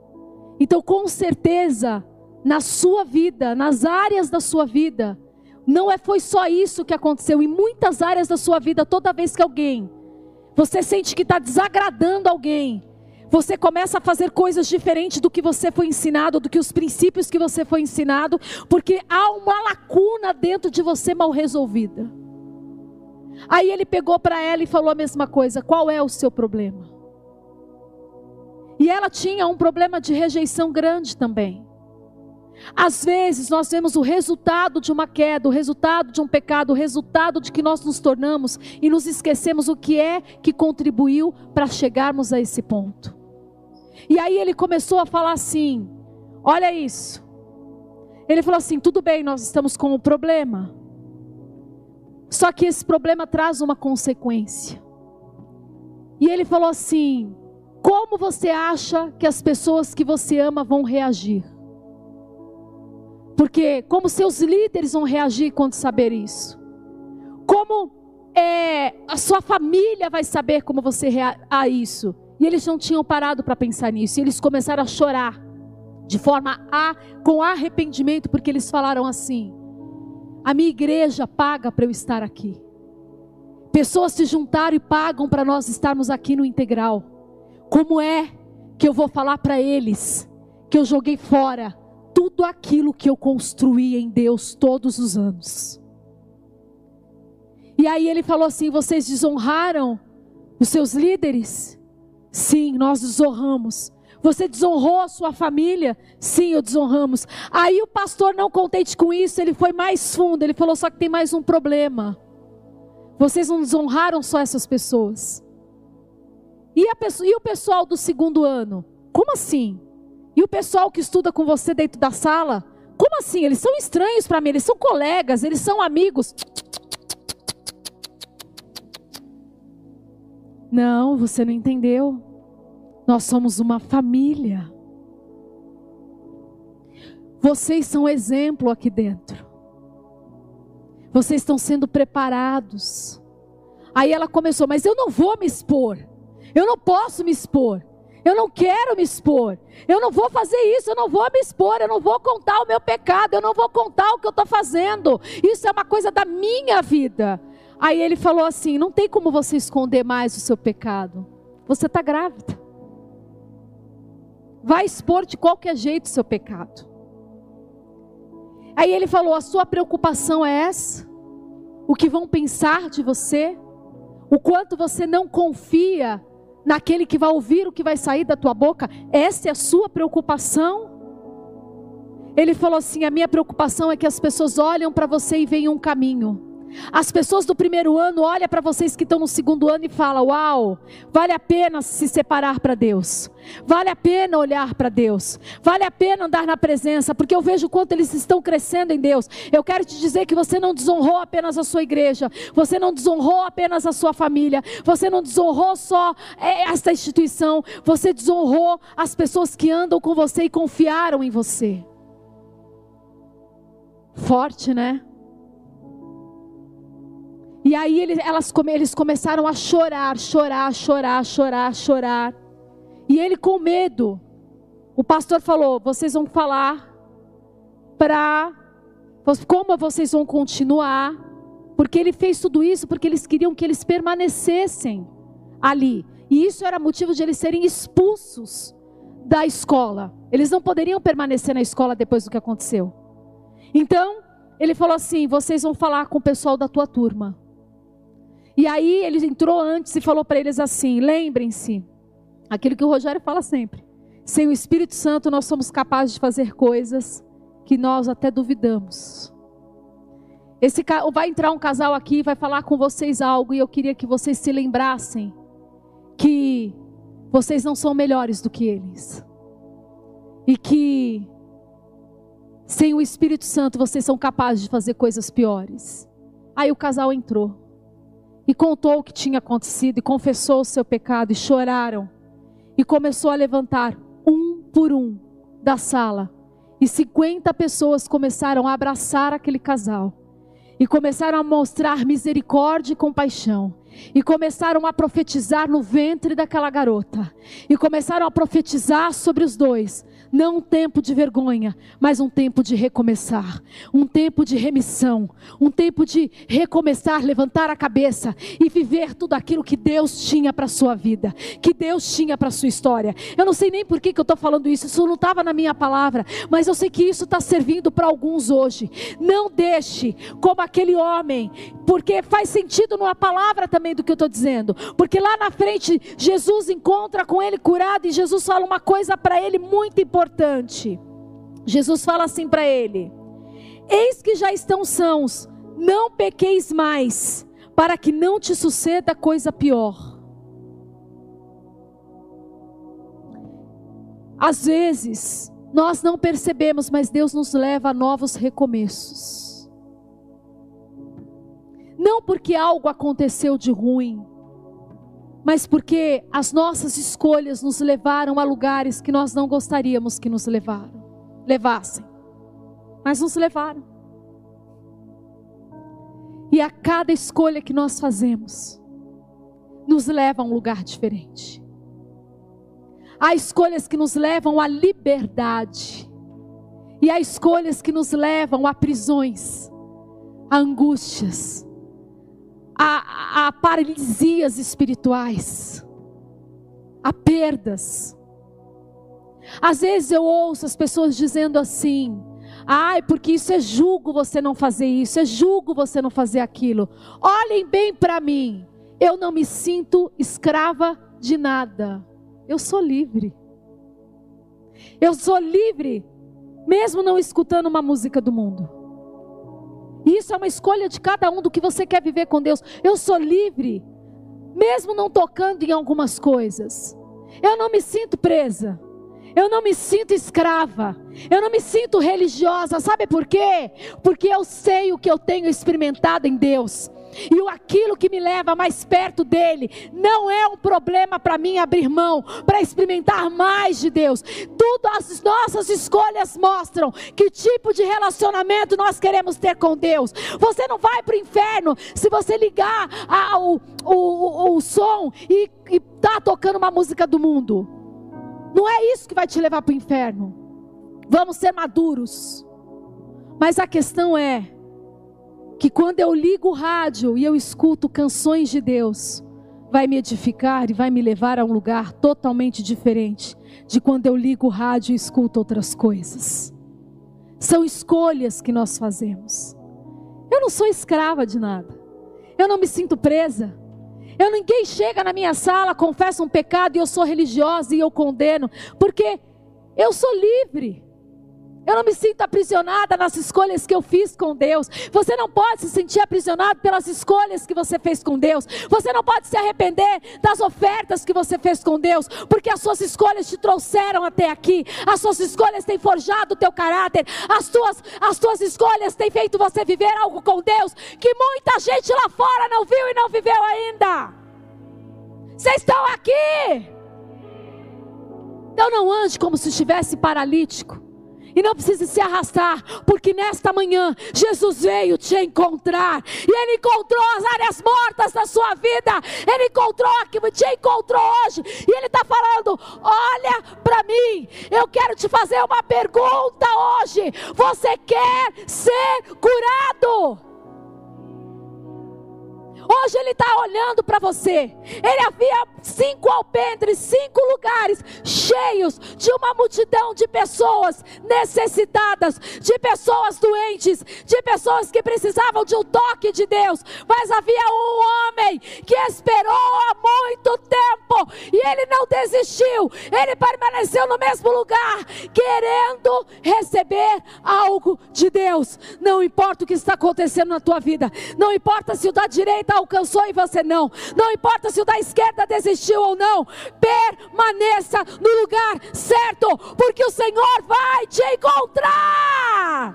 Então, com certeza, na sua vida, nas áreas da sua vida. Não é foi só isso que aconteceu em muitas áreas da sua vida, toda vez que alguém você sente que está desagradando alguém, você começa a fazer coisas diferentes do que você foi ensinado, do que os princípios que você foi ensinado, porque há uma lacuna dentro de você mal resolvida. Aí ele pegou para ela e falou a mesma coisa: qual é o seu problema? E ela tinha um problema de rejeição grande também. Às vezes nós vemos o resultado de uma queda, o resultado de um pecado, o resultado de que nós nos tornamos e nos esquecemos o que é que contribuiu para chegarmos a esse ponto. E aí ele começou a falar assim: olha isso. Ele falou assim: tudo bem, nós estamos com um problema. Só que esse problema traz uma consequência. E ele falou assim: como você acha que as pessoas que você ama vão reagir? Porque como seus líderes vão reagir quando saber isso? Como é, a sua família vai saber como você reage a isso. E eles não tinham parado para pensar nisso. E eles começaram a chorar de forma a, com arrependimento, porque eles falaram assim: a minha igreja paga para eu estar aqui. Pessoas se juntaram e pagam para nós estarmos aqui no integral. Como é que eu vou falar para eles que eu joguei fora tudo aquilo que eu construí em Deus todos os anos? E aí ele falou assim: vocês desonraram os seus líderes? Sim, nós desonramos. Você desonrou a sua família? Sim, eu desonramos. Aí o pastor, não contente com isso, ele foi mais fundo. Ele falou: só que tem mais um problema. Vocês não desonraram só essas pessoas. E, e o pessoal do segundo ano? Como assim? E o pessoal que estuda com você dentro da sala? Como assim? Eles são estranhos para mim, eles são colegas, eles são amigos. Não, você não entendeu. Nós somos uma família. Vocês são exemplo aqui dentro. Vocês estão sendo preparados. Aí ela começou, mas eu não vou me expor. Eu não posso me expor. Eu não quero me expor. Eu não vou fazer isso. Eu não vou me expor. Eu não vou contar o meu pecado. Eu não vou contar o que eu estou fazendo. Isso é uma coisa da minha vida. Aí ele falou assim: não tem como você esconder mais o seu pecado. Você está grávida. Vai expor de qualquer jeito o seu pecado. Aí ele falou: a sua preocupação é essa? O que vão pensar de você? O quanto você não confia naquele que vai ouvir o que vai sair da tua boca? Essa é a sua preocupação? Ele falou assim: a minha preocupação é que as pessoas olham para você e veem um caminho. As pessoas do primeiro ano olham para vocês que estão no segundo ano e falam: Uau, vale a pena se separar para Deus, vale a pena olhar para Deus, vale a pena andar na presença, porque eu vejo quanto eles estão crescendo em Deus. Eu quero te dizer que você não desonrou apenas a sua igreja, você não desonrou apenas a sua família, você não desonrou só é, esta instituição, você desonrou as pessoas que andam com você e confiaram em você. Forte, né? E aí eles, elas, eles começaram a chorar, chorar, chorar, chorar, chorar. E ele com medo, o pastor falou: vocês vão falar para como vocês vão continuar, porque ele fez tudo isso porque eles queriam que eles permanecessem ali. E isso era motivo de eles serem expulsos da escola. Eles não poderiam permanecer na escola depois do que aconteceu. Então, ele falou assim: vocês vão falar com o pessoal da tua turma. E aí ele entrou antes e falou para eles assim: lembrem-se, aquilo que o Rogério fala sempre. Sem o Espírito Santo nós somos capazes de fazer coisas que nós até duvidamos. Esse vai entrar um casal aqui, vai falar com vocês algo e eu queria que vocês se lembrassem que vocês não são melhores do que eles. E que sem o Espírito Santo vocês são capazes de fazer coisas piores. Aí o casal entrou e contou o que tinha acontecido e confessou o seu pecado e choraram. E começou a levantar um por um da sala. E 50 pessoas começaram a abraçar aquele casal. E começaram a mostrar misericórdia e compaixão. E começaram a profetizar no ventre daquela garota. E começaram a profetizar sobre os dois. Não um tempo de vergonha, mas um tempo de recomeçar. Um tempo de remissão. Um tempo de recomeçar, levantar a cabeça e viver tudo aquilo que Deus tinha para a sua vida. Que Deus tinha para a sua história. Eu não sei nem por que, que eu estou falando isso. Isso não estava na minha palavra. Mas eu sei que isso está servindo para alguns hoje. Não deixe como aquele homem. Porque faz sentido numa palavra também do que eu estou dizendo. Porque lá na frente, Jesus encontra com ele curado. E Jesus fala uma coisa para ele muito importante importante. Jesus fala assim para ele: Eis que já estão sãos, não pequeis mais, para que não te suceda coisa pior. Às vezes, nós não percebemos, mas Deus nos leva a novos recomeços. Não porque algo aconteceu de ruim, mas porque as nossas escolhas nos levaram a lugares que nós não gostaríamos que nos levaram, levassem. Mas nos levaram. E a cada escolha que nós fazemos, nos levam a um lugar diferente. Há escolhas que nos levam à liberdade. E há escolhas que nos levam a prisões, a angústias, a, a paralisias espirituais, a perdas. Às vezes eu ouço as pessoas dizendo assim: ai, porque isso é julgo você não fazer isso, é julgo você não fazer aquilo. Olhem bem para mim, eu não me sinto escrava de nada, eu sou livre. Eu sou livre, mesmo não escutando uma música do mundo. Isso é uma escolha de cada um do que você quer viver com Deus. Eu sou livre, mesmo não tocando em algumas coisas. Eu não me sinto presa. Eu não me sinto escrava. Eu não me sinto religiosa. Sabe por quê? Porque eu sei o que eu tenho experimentado em Deus. E aquilo que me leva mais perto dele não é um problema para mim abrir mão, para experimentar mais de Deus. Tudo as nossas escolhas mostram que tipo de relacionamento nós queremos ter com Deus. Você não vai para o inferno se você ligar a, o, o, som e está tocando uma música do mundo. Não é isso que vai te levar para o inferno. Vamos ser maduros. Mas a questão é que quando eu ligo o rádio e eu escuto canções de Deus, vai me edificar e vai me levar a um lugar totalmente diferente de quando eu ligo o rádio e escuto outras coisas. São escolhas que nós fazemos. Eu não sou escrava de nada. Eu não me sinto presa. Eu ninguém chega na minha sala, confessa um pecado e eu sou religiosa e eu condeno, porque eu sou livre. Eu não me sinto aprisionada nas escolhas que eu fiz com Deus. Você não pode se sentir aprisionado pelas escolhas que você fez com Deus. Você não pode se arrepender das ofertas que você fez com Deus, porque as suas escolhas te trouxeram até aqui. As suas escolhas têm forjado o teu caráter. As tuas, as tuas escolhas têm feito você viver algo com Deus que muita gente lá fora não viu e não viveu ainda. Vocês estão aqui. Então não ande como se estivesse paralítico e não precisa se arrastar, porque nesta manhã Jesus veio te encontrar. E Ele encontrou as áreas mortas da sua vida. Ele encontrou aqui, te encontrou hoje. E Ele está falando: olha para mim, eu quero te fazer uma pergunta hoje. Você quer ser curado? Hoje Ele está olhando para você. Ele havia cinco alpendres, cinco lugares cheios de uma multidão de pessoas necessitadas, de pessoas doentes, de pessoas que precisavam de um toque de Deus. Mas havia um homem que esperou há muito tempo e ele não desistiu. Ele permaneceu no mesmo lugar, querendo receber algo de Deus. Não importa o que está acontecendo na tua vida, não importa se o da direita alcançou e você não, não importa se o da esquerda desistiu ou não, permaneça no lugar certo, porque o Senhor vai te encontrar.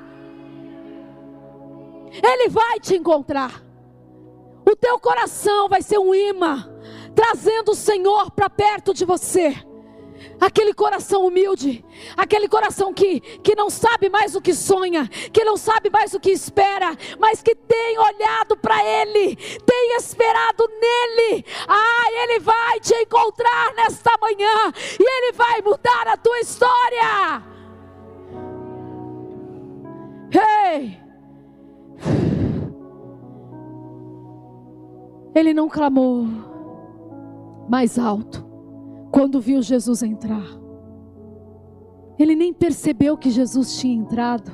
Ele vai te encontrar. O teu coração vai ser um imã, trazendo o Senhor para perto de você aquele coração humilde, aquele coração que, que não sabe mais o que sonha, que não sabe mais o que espera, mas que tem olhado para Ele, tem esperado nele. Ah, Ele vai te encontrar nesta manhã e Ele vai mudar a tua história. Ei! Ele não clamou mais alto quando viu Jesus entrar. Ele nem percebeu que Jesus tinha entrado.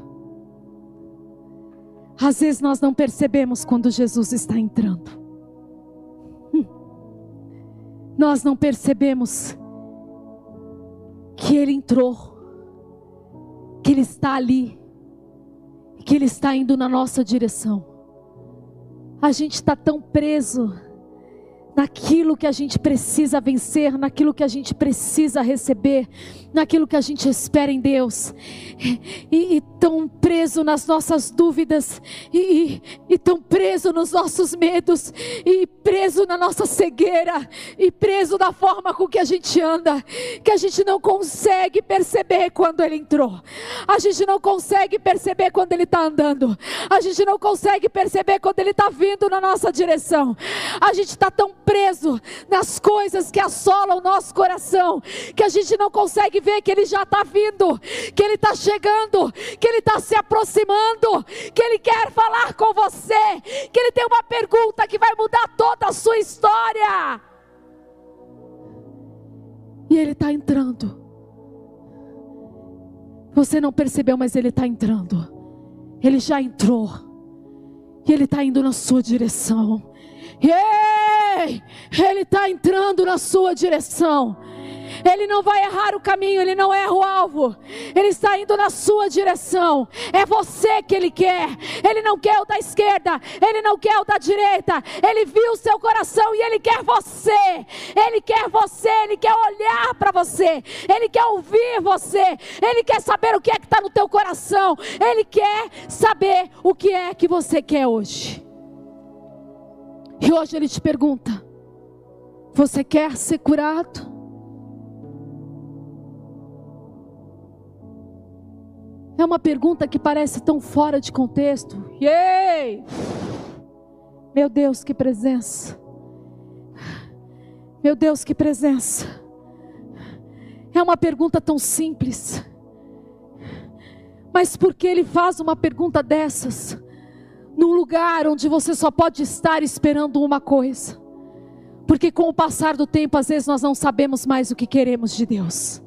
Às vezes nós não percebemos quando Jesus está entrando. Hum. Nós não percebemos que Ele entrou, que Ele está ali, que Ele está indo na nossa direção. A gente está tão preso naquilo que a gente precisa vencer, naquilo que a gente precisa receber, naquilo que a gente espera em Deus. E, e tão preso nas nossas dúvidas, e, e, tão preso nos nossos medos, e preso na nossa cegueira, e preso na forma com que a gente anda, que a gente não consegue perceber quando Ele entrou, a gente não consegue perceber quando Ele está andando, a gente não consegue perceber quando Ele está vindo na nossa direção, a gente está tão preso nas coisas que assolam o nosso coração, que a gente não consegue ver que Ele já está vindo, que Ele está chegando, que Ele está se aproximando, que Ele quer falar com você, que Ele tem uma pergunta que vai mudar toda a sua história. E Ele está entrando. Você não percebeu, mas Ele está entrando. Ele já entrou. E Ele está indo na sua direção. Ei! Ele está entrando na sua direção. Ele não vai errar o caminho, ele não erra o alvo. Ele está indo na sua direção. É você que ele quer. Ele não quer o da esquerda, ele não quer o da direita. Ele viu o seu coração e ele quer você. Ele quer você, ele quer olhar para você. Ele quer ouvir você. Ele quer saber o que é que está no teu coração. Ele quer saber o que é que você quer hoje. E hoje ele te pergunta: Você quer ser curado? É uma pergunta que parece tão fora de contexto. Yay! Meu Deus, que presença. Meu Deus, que presença. É uma pergunta tão simples. Mas por que ele faz uma pergunta dessas? Num lugar onde você só pode estar esperando uma coisa. Porque com o passar do tempo, às vezes nós não sabemos mais o que queremos de Deus.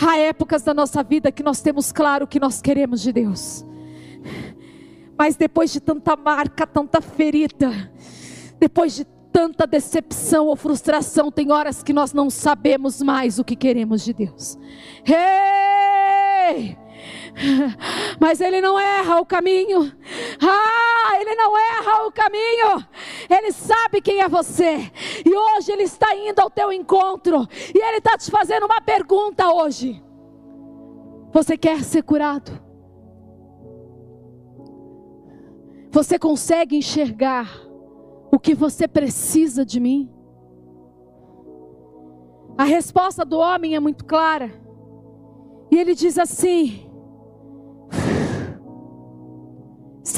Há épocas da nossa vida que nós temos claro o que nós queremos de Deus. Mas depois de tanta marca, tanta ferida, depois de tanta decepção ou frustração, tem horas que nós não sabemos mais o que queremos de Deus. Hey! [laughs] Mas ele não erra o caminho. Ah, ele não erra o caminho. Ele sabe quem é você. E hoje ele está indo ao teu encontro. E ele está te fazendo uma pergunta hoje. Você quer ser curado? Você consegue enxergar o que você precisa de mim? A resposta do homem é muito clara. E ele diz assim: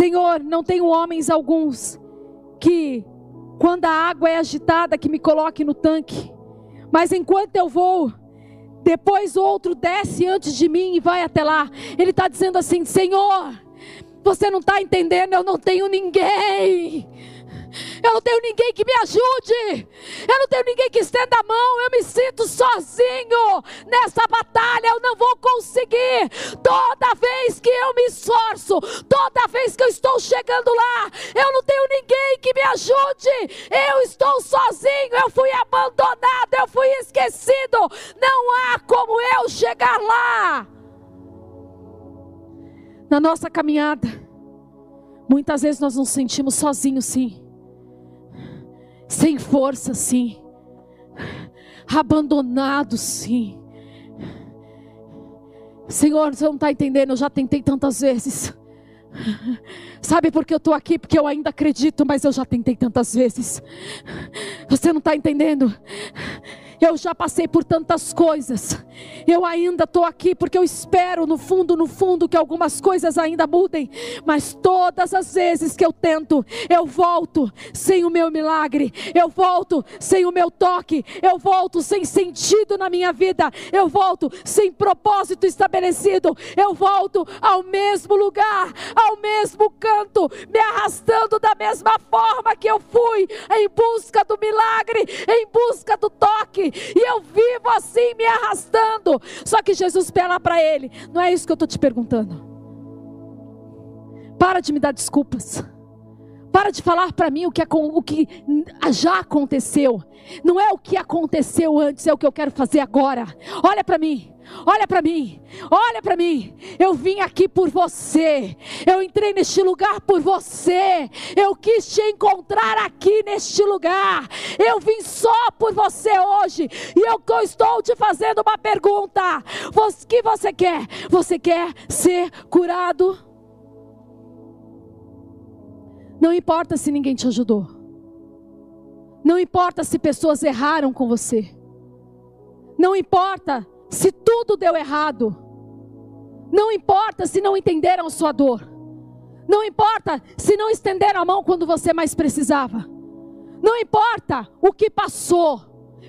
Senhor, não tenho homens alguns que, quando a água é agitada, que me coloque no tanque. Mas enquanto eu vou, depois outro desce antes de mim e vai até lá. Ele está dizendo assim: Senhor, você não está entendendo, eu não tenho ninguém. Eu não tenho ninguém que me ajude. Eu não tenho ninguém que estenda a mão. Eu me sinto sozinho nessa batalha. Eu não vou conseguir. Toda vez que eu me esforço, toda vez que eu estou chegando lá, eu não tenho ninguém que me ajude. Eu estou sozinho. Eu fui abandonado. Eu fui esquecido. Não há como eu chegar lá. Na nossa caminhada, muitas vezes nós nos sentimos sozinhos, sim sem força, sim, abandonado, sim. Senhor, você não está entendendo, eu já tentei tantas vezes. Sabe por que eu estou aqui? Porque eu ainda acredito, mas eu já tentei tantas vezes. Você não está entendendo? Eu já passei por tantas coisas. Eu ainda estou aqui porque eu espero no fundo, no fundo, que algumas coisas ainda mudem. Mas todas as vezes que eu tento, eu volto sem o meu milagre. Eu volto sem o meu toque. Eu volto sem sentido na minha vida. Eu volto sem propósito estabelecido. Eu volto ao mesmo lugar, ao mesmo canto, me arrastando da mesma forma que eu fui, em busca do milagre, em busca do toque e eu vivo assim me arrastando. Só que Jesus fala para ele: Não é isso que eu estou te perguntando. Para de me dar desculpas. Para de falar para mim o que, o que já aconteceu. Não é o que aconteceu antes, é o que eu quero fazer agora. Olha para mim. Olha para mim, olha para mim. Eu vim aqui por você. Eu entrei neste lugar por você. Eu quis te encontrar aqui neste lugar. Eu vim só por você hoje. E eu estou te fazendo uma pergunta: o que você quer? Você quer ser curado? Não importa se ninguém te ajudou. Não importa se pessoas erraram com você. Não importa se tudo deu errado. Não importa se não entenderam a sua dor. Não importa se não estenderam a mão quando você mais precisava. Não importa o que passou.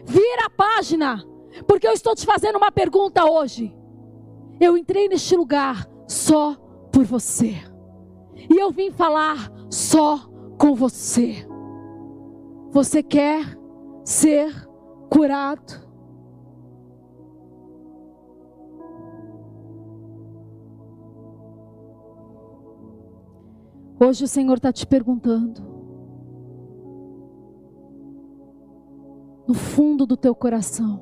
Vira a página. Porque eu estou te fazendo uma pergunta hoje. Eu entrei neste lugar só por você. E eu vim falar só com você. Você quer ser curado? Hoje o Senhor está te perguntando, no fundo do teu coração,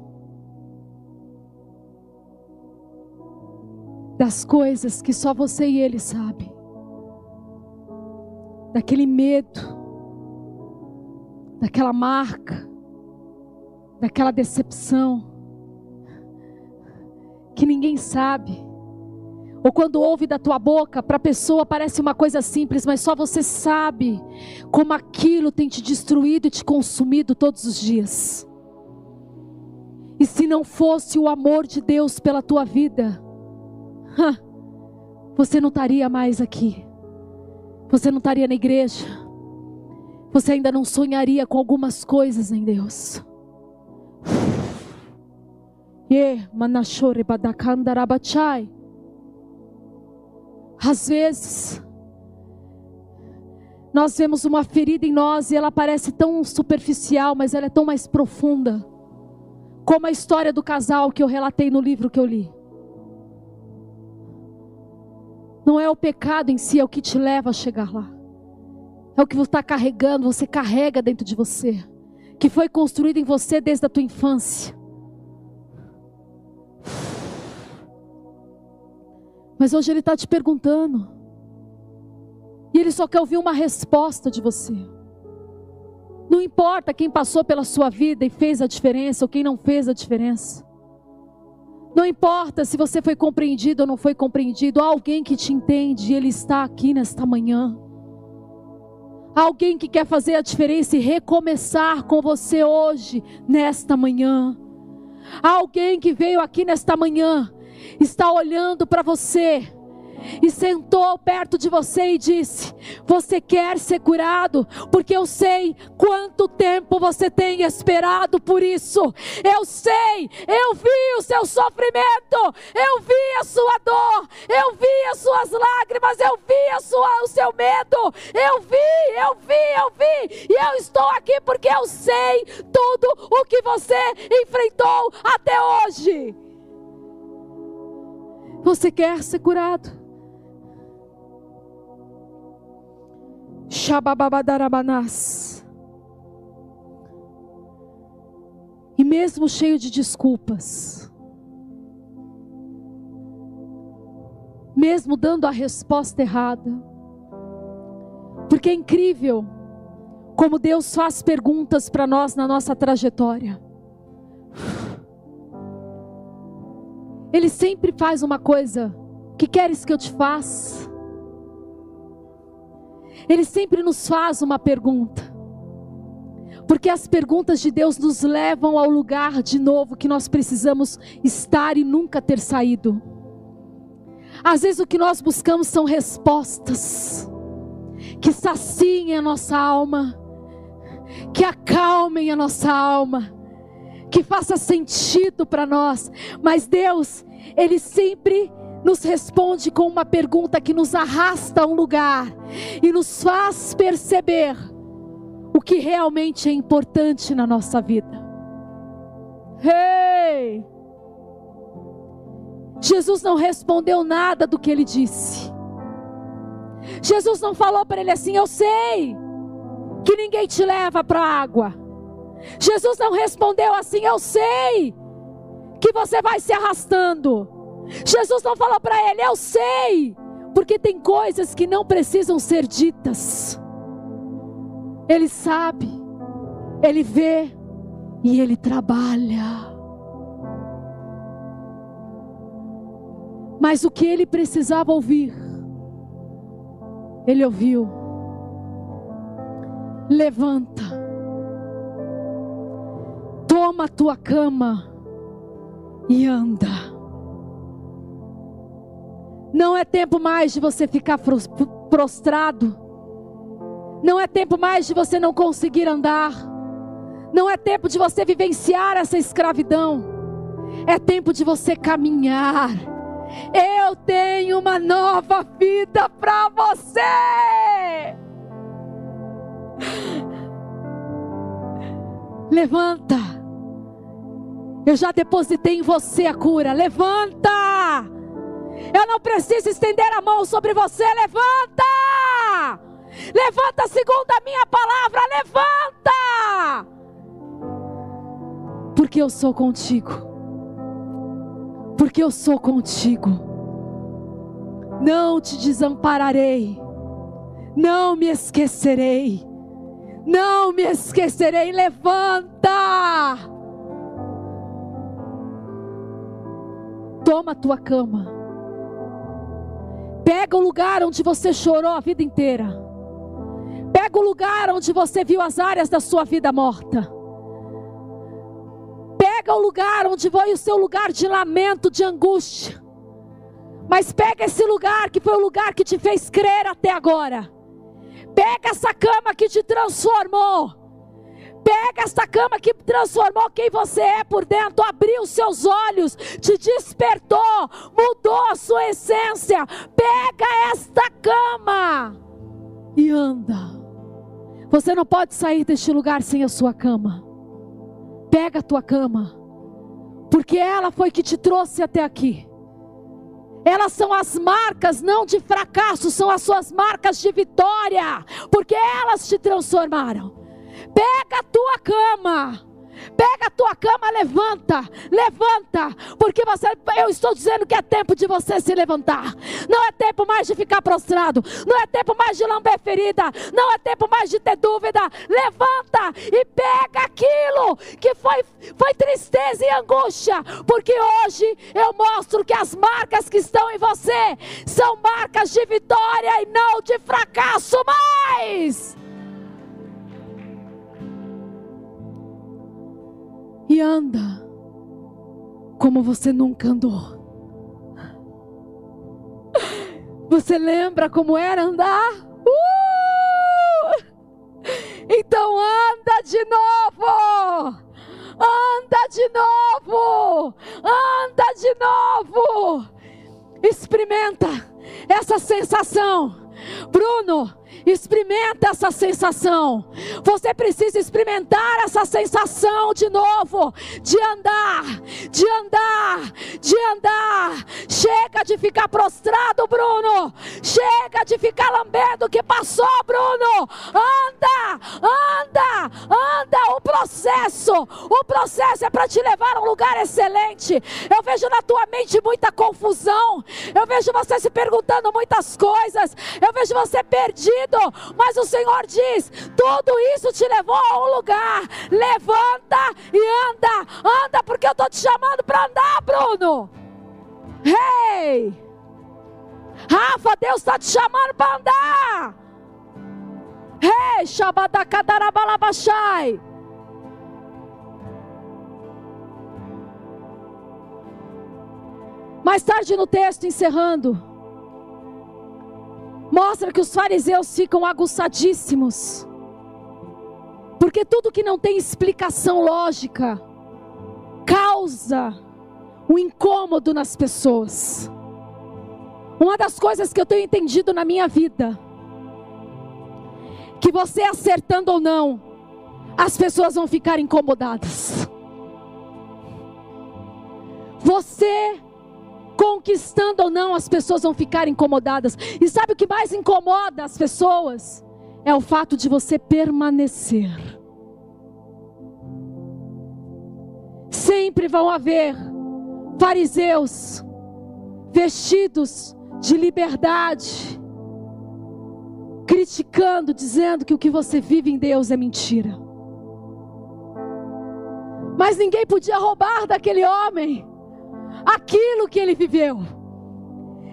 das coisas que só você e Ele sabem, daquele medo, daquela marca, daquela decepção, que ninguém sabe. Ou quando ouve da tua boca, para a pessoa parece uma coisa simples, mas só você sabe como aquilo tem te destruído e te consumido todos os dias. E se não fosse o amor de Deus pela tua vida, você não estaria mais aqui. Você não estaria na igreja. Você ainda não sonharia com algumas coisas em Deus. Às vezes, nós vemos uma ferida em nós e ela parece tão superficial, mas ela é tão mais profunda. Como a história do casal que eu relatei no livro que eu li. Não é o pecado em si, é o que te leva a chegar lá. É o que você está carregando, você carrega dentro de você. Que foi construído em você desde a tua infância. Mas hoje Ele está te perguntando. E Ele só quer ouvir uma resposta de você. Não importa quem passou pela sua vida e fez a diferença, ou quem não fez a diferença. Não importa se você foi compreendido ou não foi compreendido, há alguém que te entende e Ele está aqui nesta manhã. Há alguém que quer fazer a diferença e recomeçar com você hoje, nesta manhã. Há alguém que veio aqui nesta manhã está olhando para você e sentou perto de você e disse: Você quer ser curado? Porque eu sei quanto tempo você tem esperado por isso. Eu sei, eu vi o seu sofrimento, eu vi a sua dor, eu vi as suas lágrimas, eu vi sua, o seu medo. Eu vi, eu vi, eu vi. E eu estou aqui porque eu sei tudo o que você enfrentou até hoje. Você quer ser curado? Shabababadarabanás. E mesmo cheio de desculpas, mesmo dando a resposta errada, porque é incrível como Deus faz perguntas para nós na nossa trajetória. Ele sempre faz uma coisa. Que queres que eu te faça? Ele sempre nos faz uma pergunta. Porque as perguntas de Deus nos levam ao lugar de novo que nós precisamos estar e nunca ter saído. Às vezes o que nós buscamos são respostas que saciem a nossa alma, que acalmem a nossa alma que faça sentido para nós. Mas Deus, Ele sempre nos responde com uma pergunta que nos arrasta a um lugar e nos faz perceber o que realmente é importante na nossa vida. Hey! Jesus não respondeu nada do que ele disse. Jesus não falou para ele assim: Eu sei que ninguém te leva para a água. Jesus não respondeu assim: Eu sei que você vai se arrastando. Jesus não falou para ele, eu sei, porque tem coisas que não precisam ser ditas. Ele sabe, ele vê e ele trabalha. Mas o que ele precisava ouvir, ele ouviu. Levanta, toma a tua cama e anda. Não é tempo mais de você ficar prostrado. Não é tempo mais de você não conseguir andar. Não é tempo de você vivenciar essa escravidão. É tempo de você caminhar. Eu tenho uma nova vida para você. Levanta. Eu já depositei em você a cura. Levanta. Eu não preciso estender a mão sobre você. Levanta. Levanta segundo a minha palavra. Levanta. Porque eu sou contigo. Porque eu sou contigo. Não te desampararei. Não me esquecerei não me esquecerei. Levanta. Toma a tua cama. Pega o lugar onde você chorou a vida inteira. Pega o lugar onde você viu as áreas da sua vida morta. Pega o lugar onde foi o seu lugar de lamento, de angústia. Mas pega esse lugar que foi o lugar que te fez crer até agora Pega essa cama que te transformou. Pega essa cama que transformou quem você é por dentro, abriu seus olhos, te despertou, mudou a sua essência. Pega esta cama e anda. Você não pode sair deste lugar sem a sua cama. Pega a tua cama, porque ela foi que te trouxe até aqui. Elas são as marcas não de fracasso, são as suas marcas de vitória, porque elas te transformaram. Pega a tua cama Pega a tua cama, levanta, levanta, porque você, eu estou dizendo que é tempo de você se levantar. Não é tempo mais de ficar prostrado, não é tempo mais de lamber ferida, não é tempo mais de ter dúvida. Levanta e pega aquilo que foi, foi tristeza e angústia, porque hoje eu mostro que as marcas que estão em você são marcas de vitória e não de fracasso mais. E anda como você nunca andou. Você lembra como era andar? Uh! Então anda de novo! Anda de novo! Anda de novo! Experimenta essa sensação. Bruno, Experimenta essa sensação. Você precisa experimentar essa sensação de novo, de andar, de andar, de andar. Chega de ficar prostrado, Bruno. Chega de ficar lambendo o que passou, Bruno. Anda, anda, anda. O processo, o processo é para te levar a um lugar excelente. Eu vejo na tua mente muita confusão. Eu vejo você se perguntando muitas coisas. Eu vejo você perdido mas o Senhor diz: tudo isso te levou a um lugar. Levanta e anda, anda, porque eu estou te chamando para andar, Bruno. Hey! Rafa, Deus está te chamando para andar. Hey, Shabadakadarabalabashai. Mais tarde no texto, encerrando mostra que os fariseus ficam aguçadíssimos. Porque tudo que não tem explicação lógica causa um incômodo nas pessoas. Uma das coisas que eu tenho entendido na minha vida, que você acertando ou não, as pessoas vão ficar incomodadas. Você conquistando ou não, as pessoas vão ficar incomodadas. E sabe o que mais incomoda as pessoas? É o fato de você permanecer. Sempre vão haver Fariseus, vestidos de liberdade, criticando, dizendo que o que você vive em Deus é mentira. Mas ninguém podia roubar daquele homem aquilo que ele viveu.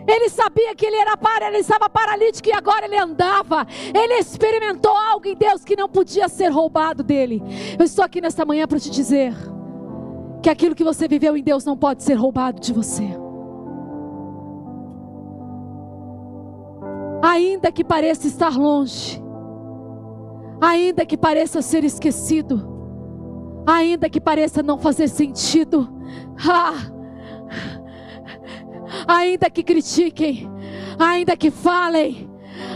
Ele sabia que ele era para, ele estava paralítico e agora ele andava. Ele experimentou algo em Deus que não podia ser roubado dele. Eu estou aqui nesta manhã para te dizer que aquilo que você viveu em Deus não pode ser roubado de você. Ainda que pareça estar longe, ainda que pareça ser esquecido, ainda que pareça não fazer sentido, ah, ainda que critiquem, ainda que falem,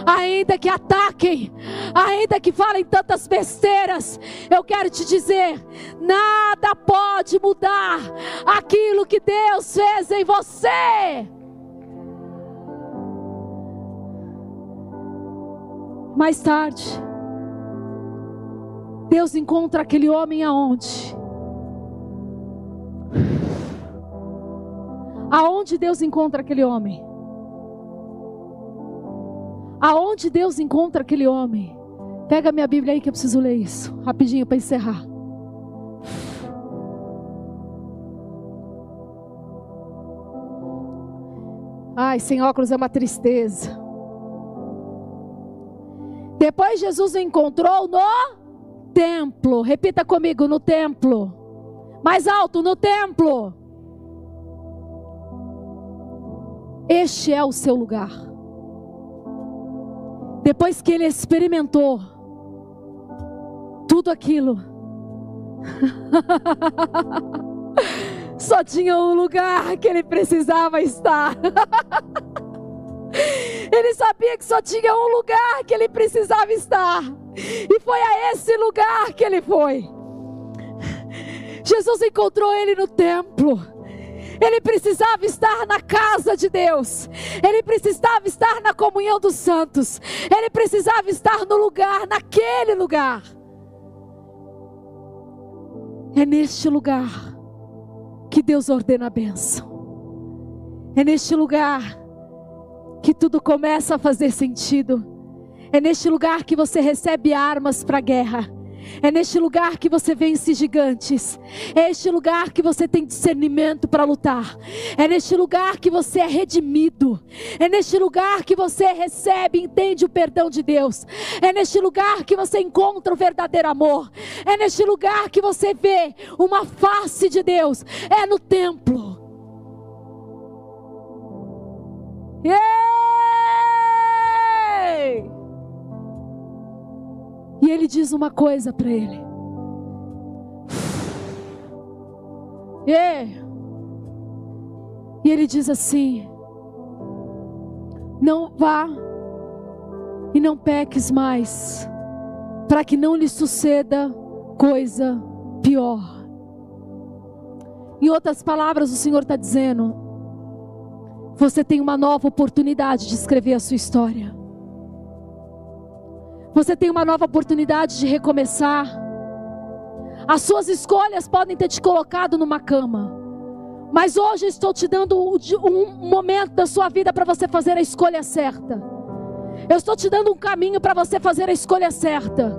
ainda que ataquem, ainda que falem tantas besteiras, eu quero te dizer: nada pode mudar aquilo que Deus fez em você. Mais tarde, Deus encontra aquele homem aonde? Aonde Deus encontra aquele homem? Aonde Deus encontra aquele homem? Pega minha Bíblia aí que eu preciso ler isso, rapidinho para encerrar. Ai, sem óculos é uma tristeza. Depois Jesus o encontrou no templo. Repita comigo: no templo. Mais alto, no templo. Este é o seu lugar. Depois que ele experimentou tudo aquilo, [laughs] só tinha um lugar que ele precisava estar. [laughs] Ele sabia que só tinha um lugar que ele precisava estar, e foi a esse lugar que ele foi. Jesus encontrou ele no templo. Ele precisava estar na casa de Deus. Ele precisava estar na comunhão dos santos. Ele precisava estar no lugar, naquele lugar. É neste lugar que Deus ordena a bênção. É neste lugar que tudo começa a fazer sentido. É neste lugar que você recebe armas para a guerra. É neste lugar que você vence gigantes. É este lugar que você tem discernimento para lutar. É neste lugar que você é redimido. É neste lugar que você recebe entende o perdão de Deus. É neste lugar que você encontra o verdadeiro amor. É neste lugar que você vê uma face de Deus. É no templo. Yeah! E ele diz uma coisa para ele. E, e ele diz assim: Não vá e não peques mais, para que não lhe suceda coisa pior. Em outras palavras, o Senhor está dizendo: Você tem uma nova oportunidade de escrever a sua história. Você tem uma nova oportunidade de recomeçar. As suas escolhas podem ter te colocado numa cama. Mas hoje estou te dando um momento da sua vida para você fazer a escolha certa. Eu estou te dando um caminho para você fazer a escolha certa.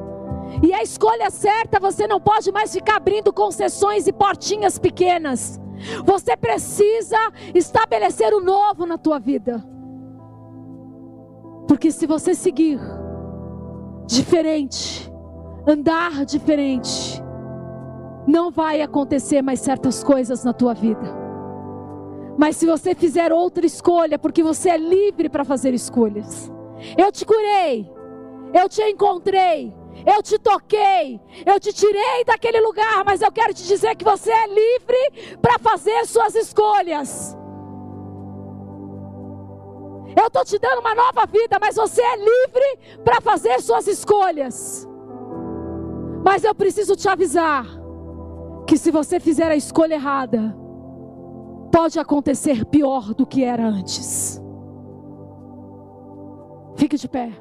E a escolha certa, você não pode mais ficar abrindo concessões e portinhas pequenas. Você precisa estabelecer o novo na tua vida. Porque se você seguir diferente, andar diferente, não vai acontecer mais certas coisas na tua vida. Mas se você fizer outra escolha, porque você é livre para fazer escolhas. Eu te curei, eu te encontrei, eu te toquei, eu te tirei daquele lugar, mas eu quero te dizer que você é livre para fazer suas escolhas. Eu estou te dando uma nova vida, mas você é livre para fazer suas escolhas. Mas eu preciso te avisar que se você fizer a escolha errada, pode acontecer pior do que era antes. Fique de pé.